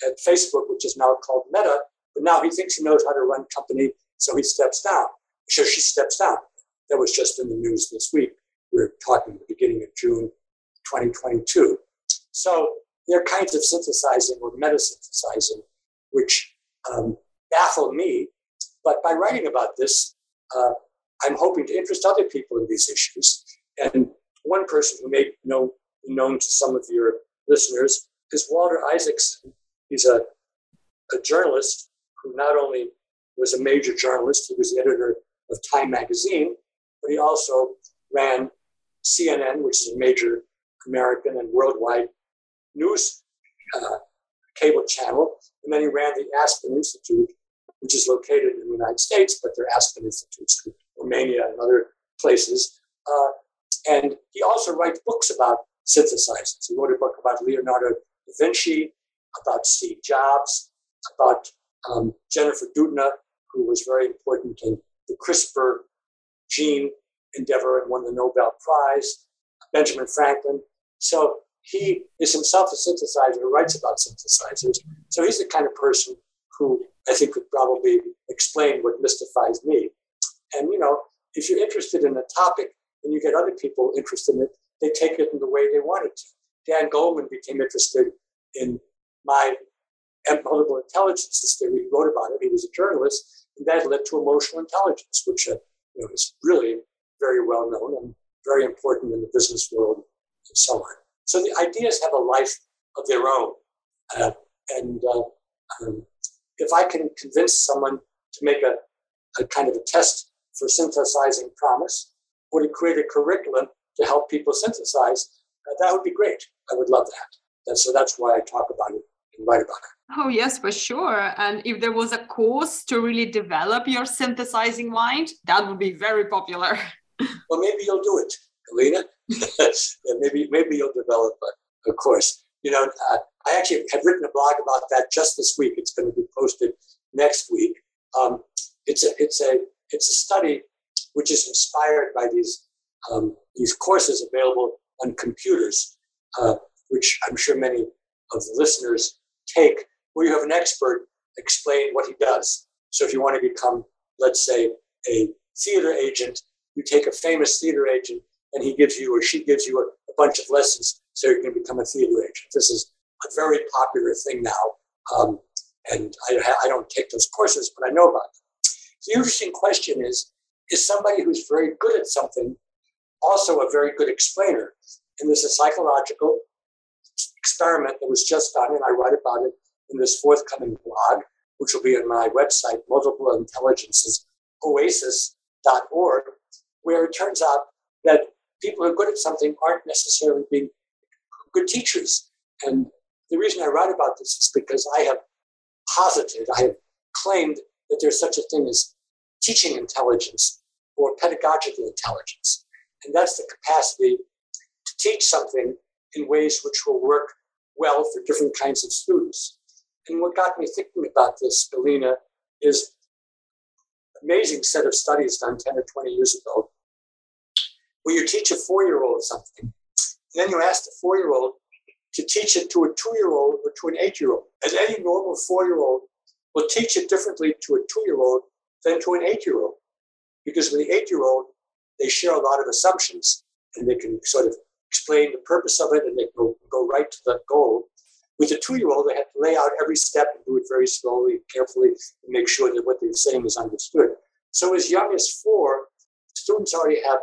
at Facebook, which is now called Meta. But now he thinks he knows how to run a company, so he steps down. So she steps down. That was just in the news this week. We're talking the beginning of June 2022. So there are kinds of synthesizing or meta synthesizing, which um, baffle me. But by writing about this, uh, I'm hoping to interest other people in these issues. And one person who may know, known to some of your listeners is Walter Isaacson. He's a, a journalist who not only was a major journalist, he was the editor of Time magazine, but he also ran CNN, which is a major American and worldwide news uh, cable channel. And then he ran the Aspen Institute, which is located in the United States, but there are Aspen Institutes in Romania and other places. Uh, and he also writes books about synthesizers. He wrote a book about Leonardo da Vinci, about Steve Jobs, about um, Jennifer Doudna, who was very important in the CRISPR gene endeavor and won the Nobel Prize, Benjamin Franklin. So he is himself a synthesizer writes about synthesizers. So he's the kind of person who I think could probably explain what mystifies me. And, you know, if you're interested in a topic and you get other people interested in it, they take it in the way they want it to. Dan Goleman became interested in my multiple intelligences theory. He wrote about it. He was a journalist, and that led to emotional intelligence, which uh, you know, is really very well known and very important in the business world and so on. So the ideas have a life of their own. Uh, and uh, um, if I can convince someone to make a, a kind of a test for synthesizing promise or to create a curriculum to help people synthesize, uh, that would be great. I would love that. And so that's why I talk about it and write about it. Oh, yes, for sure. And if there was a course to really develop your synthesizing mind, that would be very popular. well, maybe you'll do it, Alina. yeah, maybe maybe you'll develop a, a course. You know, uh, I actually have written a blog about that just this week. It's going to be posted next week. Um, it's a it's a it's a study which is inspired by these um, these courses available on computers, uh, which I'm sure many of the listeners take, where you have an expert explain what he does. So if you want to become, let's say, a theater agent, you take a famous theater agent and he gives you or she gives you a, a bunch of lessons so you can become a theater agent. This is a very popular thing now. Um, and I, I, don't take those courses, but I know about them. The interesting question is is somebody who's very good at something also a very good explainer? And there's a psychological experiment that was just done, and I write about it in this forthcoming blog, which will be on my website, Multiple where it turns out that people who are good at something aren't necessarily being good teachers. And the reason I write about this is because I have posited, I have claimed that there's such a thing as teaching intelligence or pedagogical intelligence. And that's the capacity to teach something in ways which will work well for different kinds of students. And what got me thinking about this, Galina, is amazing set of studies done 10 or 20 years ago, where you teach a four year old something, and then you ask the four year old to teach it to a two year old or to an eight year old. And any normal four year old will teach it differently to a two year old than to an eight year old. Because with the eight year old, they share a lot of assumptions and they can sort of explain the purpose of it and they go, go right to the goal. With a two year old, they have to lay out every step and do it very slowly and carefully and make sure that what they're saying is understood. So, as young as four, students already have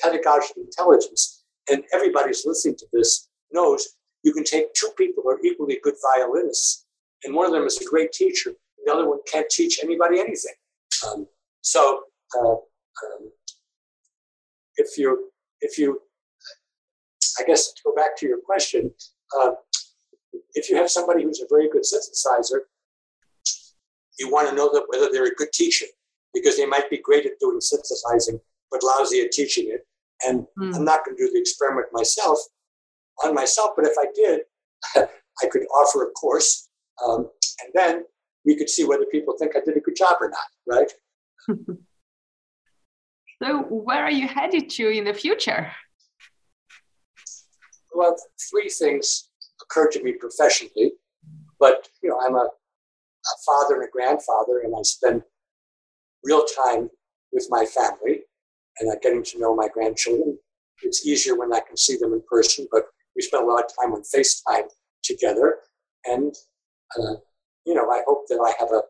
pedagogical intelligence. And everybody who's listening to this knows you can take two people who are equally good violinists, and one of them is a great teacher, the other one can't teach anybody anything. Um, so, uh, um, if you, if you, I guess to go back to your question, uh, if you have somebody who's a very good synthesizer, you want to know that whether they're a good teacher because they might be great at doing synthesizing but lousy at teaching it. And mm. I'm not going to do the experiment myself on myself, but if I did, I could offer a course, um, and then we could see whether people think I did a good job or not, right? so, where are you headed to in the future? Well, three things occurred to me professionally, but you know, I'm a, a father and a grandfather, and I spend real time with my family and I'm getting to know my grandchildren. It's easier when I can see them in person, but we spend a lot of time on FaceTime together. And, uh, you know, I hope that I have a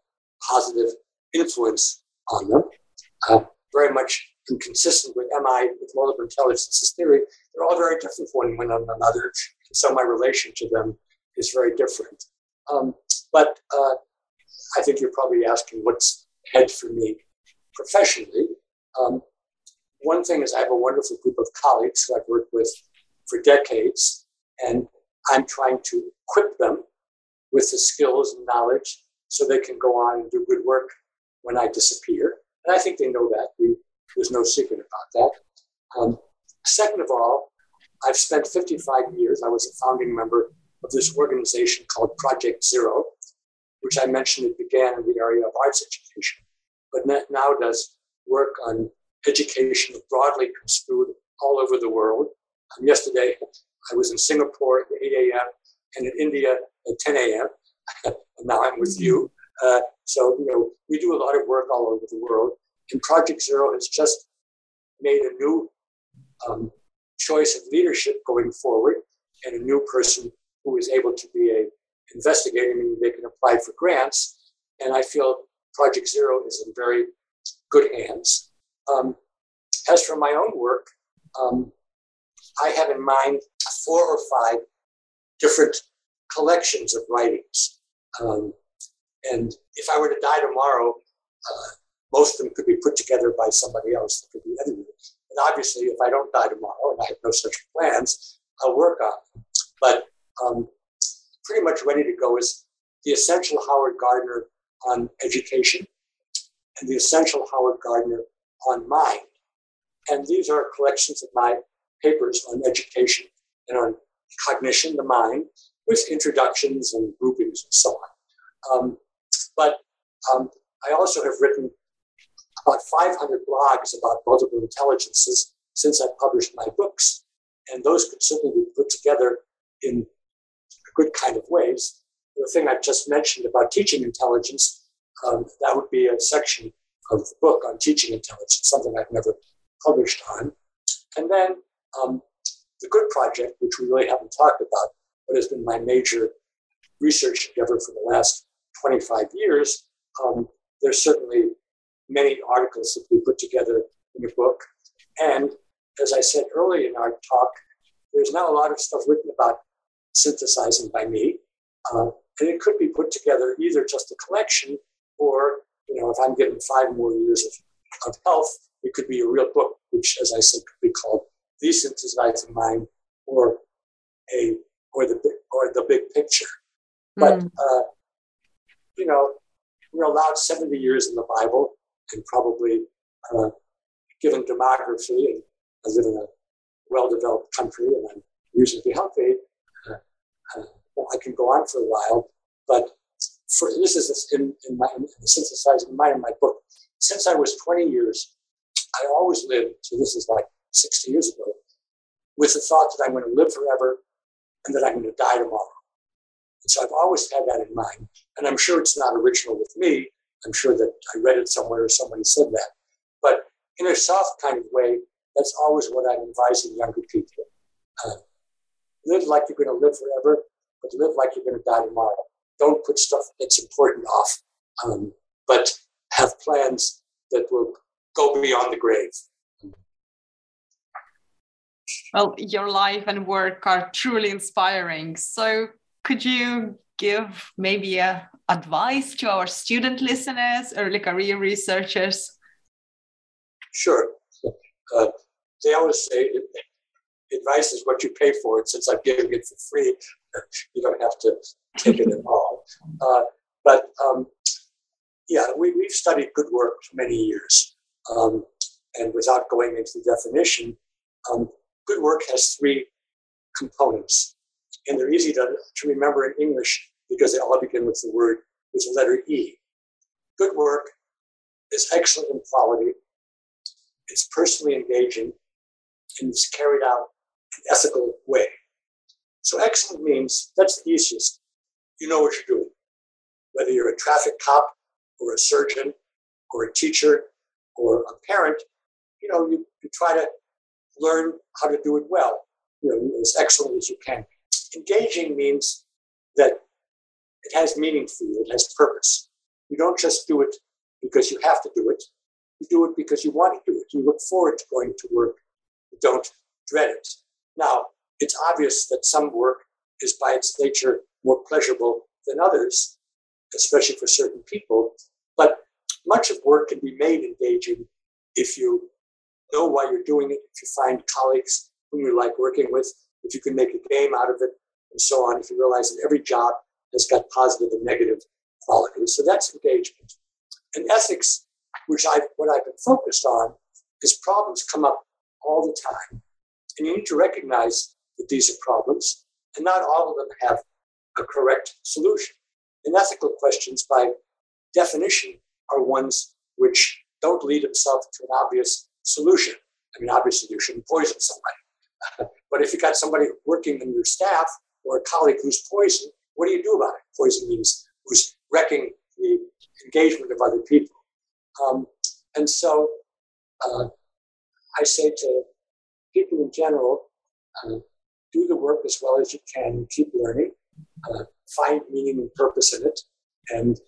positive influence on them. Uh, very much inconsistent with MI, with multiple intelligences theory. They're all very different from one another. And so my relation to them is very different. Um, but uh, I think you're probably asking what's ahead for me professionally. Um, one thing is I have a wonderful group of colleagues who I've worked with for decades, and I'm trying to equip them with the skills and knowledge so they can go on and do good work when I disappear. And I think they know that. We, there's no secret about that. Um, second of all, I've spent 55 years, I was a founding member of this organization called Project Zero, which I mentioned it began in the area of arts education, but now does work on education broadly construed all over the world. Um, yesterday, I was in Singapore at 8 a.m. and in India at 10 a.m. and now I'm with you. Uh, so, you know, we do a lot of work all over the world. And Project Zero has just made a new um, choice of leadership going forward and a new person who is able to be a investigator, meaning they can apply for grants. And I feel Project Zero is in very good hands. Um, as for my own work, um, I have in mind four or five different collections of writings. Um, and if I were to die tomorrow, uh, most of them could be put together by somebody else that could be edited. And obviously, if I don't die tomorrow, and I have no such plans, I'll work on them. But um, pretty much ready to go is the essential Howard Gardner on education and the essential Howard Gardner on mind. And these are collections of my papers on education and on cognition, the mind, with introductions and groupings and so on. Um, but um, I also have written about 500 blogs about multiple intelligences since I published my books. And those could certainly be put together in a good kind of ways. The thing I've just mentioned about teaching intelligence, um, that would be a section of the book on teaching intelligence, something I've never published on. And then um, the Good Project, which we really haven't talked about, but has been my major research endeavor for the last 25 years. Um, there's certainly many articles that we put together in the book. And as I said earlier in our talk, there's not a lot of stuff written about synthesizing by me. Uh, and it could be put together either just a collection or you know, if I'm given five more years of, of health, it could be a real book, which, as I said, could be called The Synthesizing Mind or a or the or the big picture. But mm. uh, you know, we're allowed 70 years in the Bible and probably uh, given demography and I live in a well-developed country and I'm reasonably healthy, uh, uh, I can go on for a while. But for this is in, in my in the synthesizing mind in my book. Since I was 20 years, I always lived. So this is like 60 years ago, with the thought that I'm going to live forever and that I'm going to die tomorrow. And so I've always had that in mind. And I'm sure it's not original with me. I'm sure that I read it somewhere or somebody said that. But in a soft kind of way, that's always what I'm advising younger people. Uh, live like you're going to live forever, but live like you're going to die tomorrow. Don't put stuff that's important off, um, but have plans that will go beyond the grave. Well, your life and work are truly inspiring. So, could you give maybe a advice to our student listeners, early career researchers? Sure. Uh, they always say advice is what you pay for it. Since I'm giving it for free, you don't have to take it at all. Uh, but um, yeah, we, we've studied good work for many years. Um, and without going into the definition, um, good work has three components. And they're easy to, to remember in English because they all begin with the word, with the letter E. Good work is excellent in quality, it's personally engaging, and it's carried out in an ethical way. So excellent means that's the easiest. You know what you're doing. Whether you're a traffic cop or a surgeon or a teacher or a parent, you know, you, you try to learn how to do it well, you know, as excellent as you can. Engaging means that it has meaning for you, it has purpose. You don't just do it because you have to do it. You do it because you want to do it. You look forward to going to work. You don't dread it. Now, it's obvious that some work is by its nature more pleasurable than others, especially for certain people. But much of work can be made engaging if you know why you're doing it, if you find colleagues whom you like working with, if you can make a game out of it, and so on, if you realize that every job has got positive and negative qualities. So that's engagement. And ethics, which I've what I've been focused on, is problems come up all the time. And you need to recognize that these are problems, and not all of them have a correct solution. And ethical questions, by definition, are ones which don't lead themselves to an obvious solution. I mean, obviously, you shouldn't poison somebody. but if you got somebody working in your staff or a colleague who's poisoned, what do you do about it? Poison means who's wrecking the engagement of other people. Um, and so uh, I say to people in general, uh, do the work as well as you can, keep learning, uh, find meaning and purpose in it. And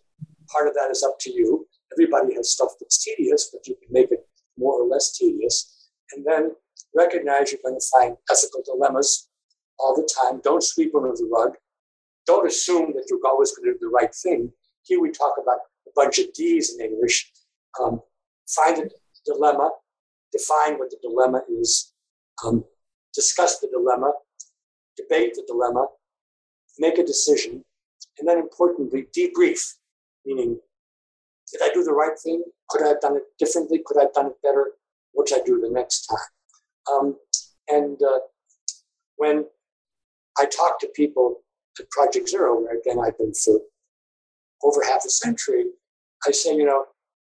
part of that is up to you. Everybody has stuff that's tedious, but you can make it more or less tedious. And then recognize you're going to find ethical dilemmas all the time. Don't sweep under the rug. Don't assume that you're always going to do the right thing. Here we talk about a bunch of D's in English. Um, find a dilemma, define what the dilemma is, um, discuss the dilemma, debate the dilemma, make a decision, and then importantly, debrief, meaning, did I do the right thing? Could I have done it differently? Could I have done it better? What should I do the next time? Um, and uh, when I talk to people at Project Zero, where again I've been for over half a century, I say, you know,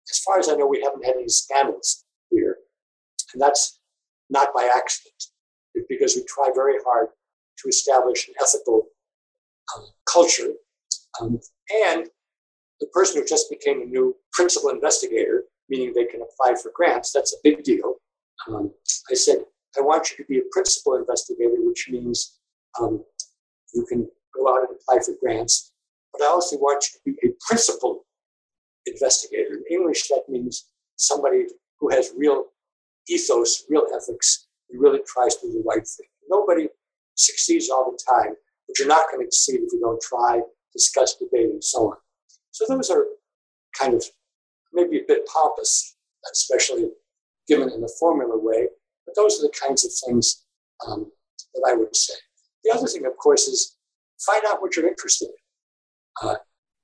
as far as I know, we haven't had any scandals here. And that's not by accident, it's because we try very hard to establish an ethical um, culture. Um, and the person who just became a new principal investigator, meaning they can apply for grants, that's a big deal. Um, I said, I want you to be a principal investigator, which means um, you can go out and apply for grants. But I also want you to be a principal investigator. In English, that means somebody who has real ethos, real ethics, and really tries to do the right thing. Nobody succeeds all the time, but you're not going to succeed if you don't try, discuss, debate, and so on. So those are kind of maybe a bit pompous, especially given in a formula way, but those are the kinds of things um, that I would say. The other thing, of course, is find out what you're interested in. Uh,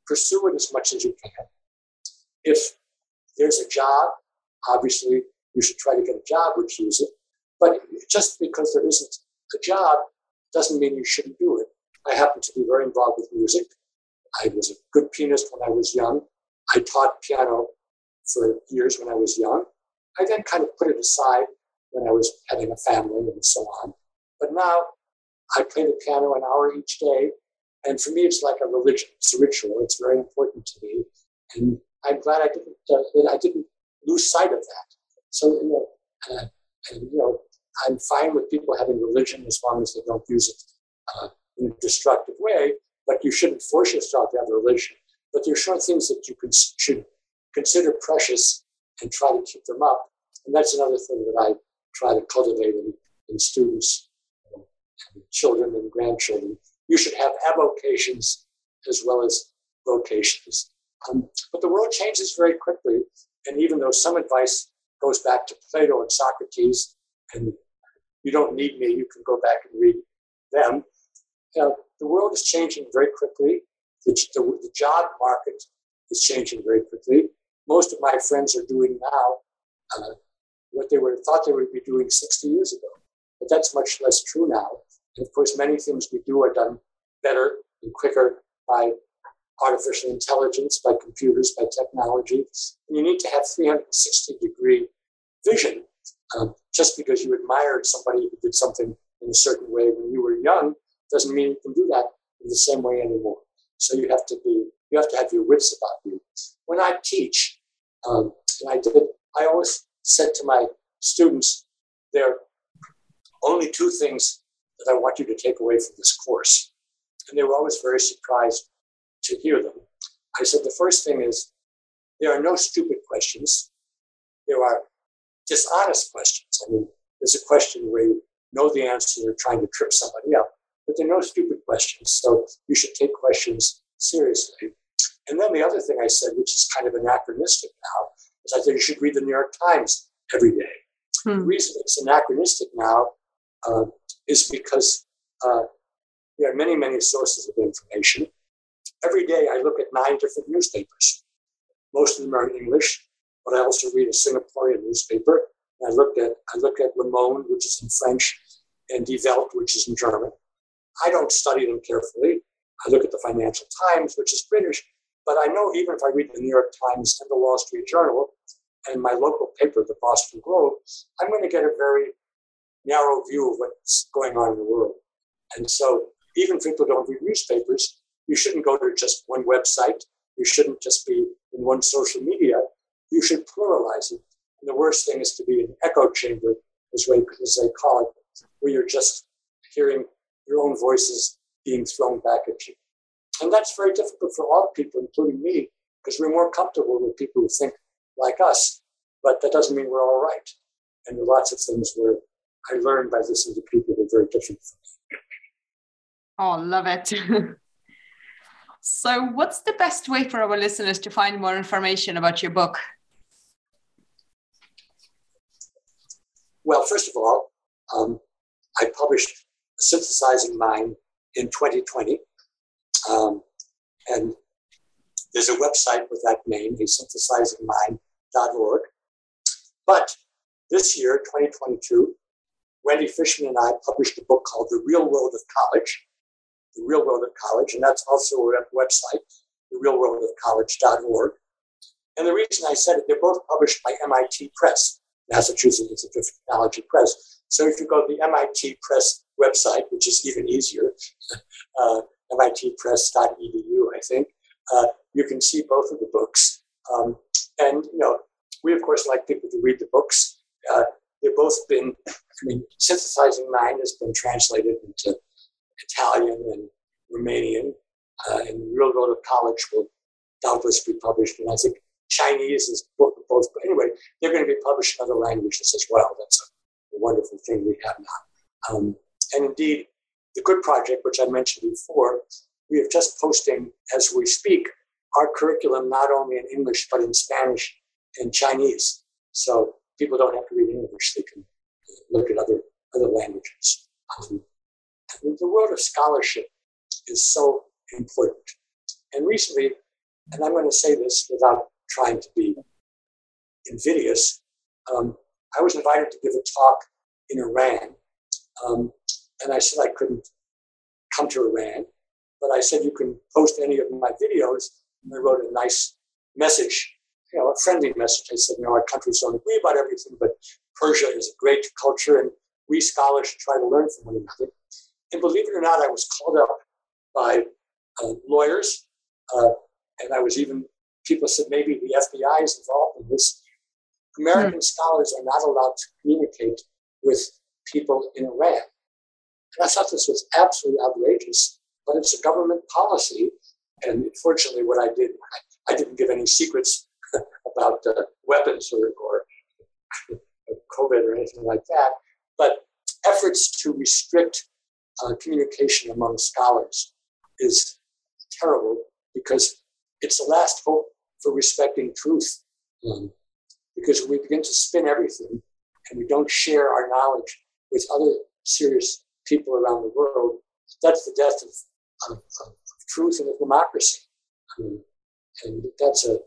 pursue it as much as you can. if there's a job, obviously you should try to get a job which uses it. But just because there isn't a job doesn't mean you shouldn't do it. I happen to be very involved with music. I was a good pianist when I was young. I taught piano for years when I was young. I then kind of put it aside when I was having a family and so on. But now I play the piano an hour each day. And for me, it's like a religion. It's a ritual. It's very important to me. And I'm glad I didn't, uh, I didn't lose sight of that. So, you know, uh, and, you know, I'm fine with people having religion as long as they don't use it uh, in a destructive way, but you shouldn't force yourself to have a religion. But there are sure things that you can, should consider precious and try to keep them up. And that's another thing that I try to cultivate in, in students, and children, and grandchildren. You should have avocations as well as vocations. Um, but the world changes very quickly. And even though some advice goes back to Plato and Socrates, and you don't need me, you can go back and read them. The world is changing very quickly. The, the, the job market is changing very quickly. Most of my friends are doing now uh, what they were thought they would be doing 60 years ago. But that's much less true now. And of course, many things we do are done better and quicker by artificial intelligence, by computers, by technology. And you need to have 360 degree vision. Um, just because you admired somebody who did something in a certain way when you were young doesn't mean you can do that in the same way anymore. So you have to be, you have to have your wits about you. When I teach, um, and I did, I always said to my students, there are only two things that I want you to take away from this course. And they were always very surprised to hear them. I said, the first thing is there are no stupid questions. There are dishonest questions. I mean, there's a question where you know the answer, you're trying to trip somebody up, but there are no stupid questions. So you should take questions seriously. And then the other thing I said, which is kind of anachronistic now, is I said you should read the New York Times every day. Hmm. The reason it's anachronistic now uh, is because uh, there are many, many sources of information. Every day I look at nine different newspapers. Most of them are in English, but I also read a Singaporean newspaper. I look at I look at Le Monde, which is in French, and Die Welt, which is in German. I don't study them carefully. I look at the Financial Times, which is British, but I know even if I read the New York Times and the Wall Street Journal and my local paper, the Boston Globe, I'm going to get a very narrow view of what's going on in the world. And so, even if people don't read newspapers, you shouldn't go to just one website. You shouldn't just be in one social media. You should pluralize it. And the worst thing is to be in an echo chamber, as, as they call it, where you're just hearing your own voices being thrown back at you. And that's very difficult for all people, including me, because we're more comfortable with people who think like us. But that doesn't mean we're all right. And there are lots of things where I learned by listening to people who are very different from me. Oh, love it. so, what's the best way for our listeners to find more information about your book? Well, first of all, um, I published Synthesizing Mind in 2020. Um, and there's a website with that name, asynthesizingmind.org. But this year, 2022, Wendy Fishman and I published a book called The Real World of College, The Real World of College, and that's also a website, therealworldofcollege.org. And the reason I said it, they're both published by MIT Press, Massachusetts Institute of Technology Press. So if you go to the MIT Press website, which is even easier, uh, mitpress.edu, I think, uh, you can see both of the books. Um, and, you know, we, of course, like people to read the books. Uh, they've both been, I mean, Synthesizing Mind has been translated into Italian and Romanian, uh, and Real World of College will doubtless be published. And I think Chinese is both, both. But anyway, they're going to be published in other languages as well. That's a, a wonderful thing we have now. Um, and indeed, the Good Project, which I mentioned before, we are just posting as we speak our curriculum not only in English but in Spanish and Chinese. So people don't have to read English; they can look at other other languages. Um, the world of scholarship is so important. And recently, and I'm going to say this without trying to be invidious. Um, I was invited to give a talk in Iran, um, and I said I couldn't come to Iran, but I said you can post any of my videos. And I wrote a nice message, you know, a friendly message. I said, you know, our countries don't agree about everything, but Persia is a great culture, and we scholars should try to learn from one another. And believe it or not, I was called up by uh, lawyers, uh, and I was even people said maybe the FBI is involved in this. American mm. scholars are not allowed to communicate with people in Iran. And I thought this was absolutely outrageous, but it's a government policy. And fortunately, what I did, I, didn't give any secrets about uh, weapons or, or COVID or anything like that. But efforts to restrict uh, communication among scholars is terrible because it's the last hope for respecting truth. Um, because we begin to spin everything and we don't share our knowledge with other serious people around the world, that's the death of, of, of truth and of democracy. I mean, and that's a,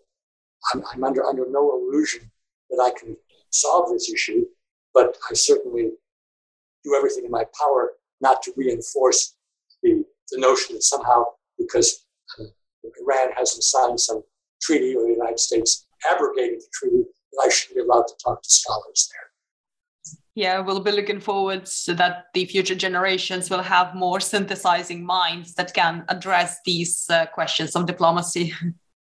I'm, I'm under, under no illusion that I can solve this issue, but I certainly do everything in my power not to reinforce the, the notion that somehow because uh, Iran hasn't signed some treaty or the United States abrogated the treaty, that I should be allowed to talk to scholars there. Yeah, we'll be looking forward so that the future generations will have more synthesizing minds that can address these uh, questions of diplomacy.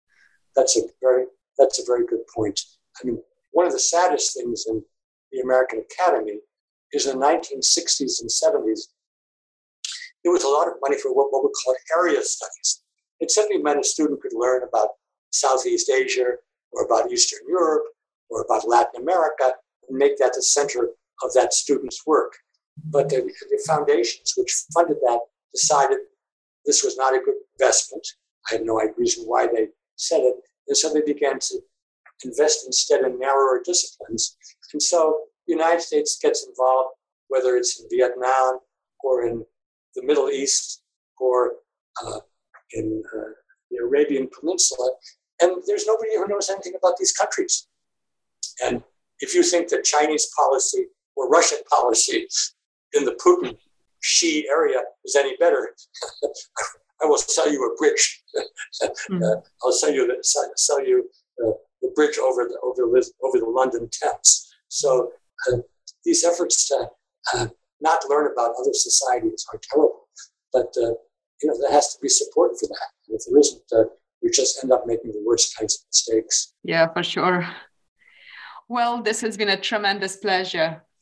That's a very that's a very good point. I mean, one of the saddest things in the American Academy is in the 1960s and 70s, there was a lot of money for what, what we call area studies. It simply meant a student could learn about Southeast Asia or about Eastern Europe or about Latin America and make that the center of that student's work. But the, the foundations which funded that decided this was not a good investment. I have no reason why they said it. And so they began to invest instead in narrower disciplines. And so the United States gets involved, whether it's in Vietnam or in the Middle East or uh, in uh, the Arabian Peninsula, and there's nobody who knows anything about these countries. And if you think that Chinese policy or Russian policy in the Putin Xi area is any better, I will sell you a bridge. mm. uh, I'll sell you the, sell you uh, the bridge over the over the over the London Thames. So uh, these efforts to uh, not learn about other societies are terrible, but uh, you know there has to be support for that. And if there isn't, uh, we just end up making the worst kinds of mistakes. Yeah, for sure. Well, this has been a tremendous pleasure.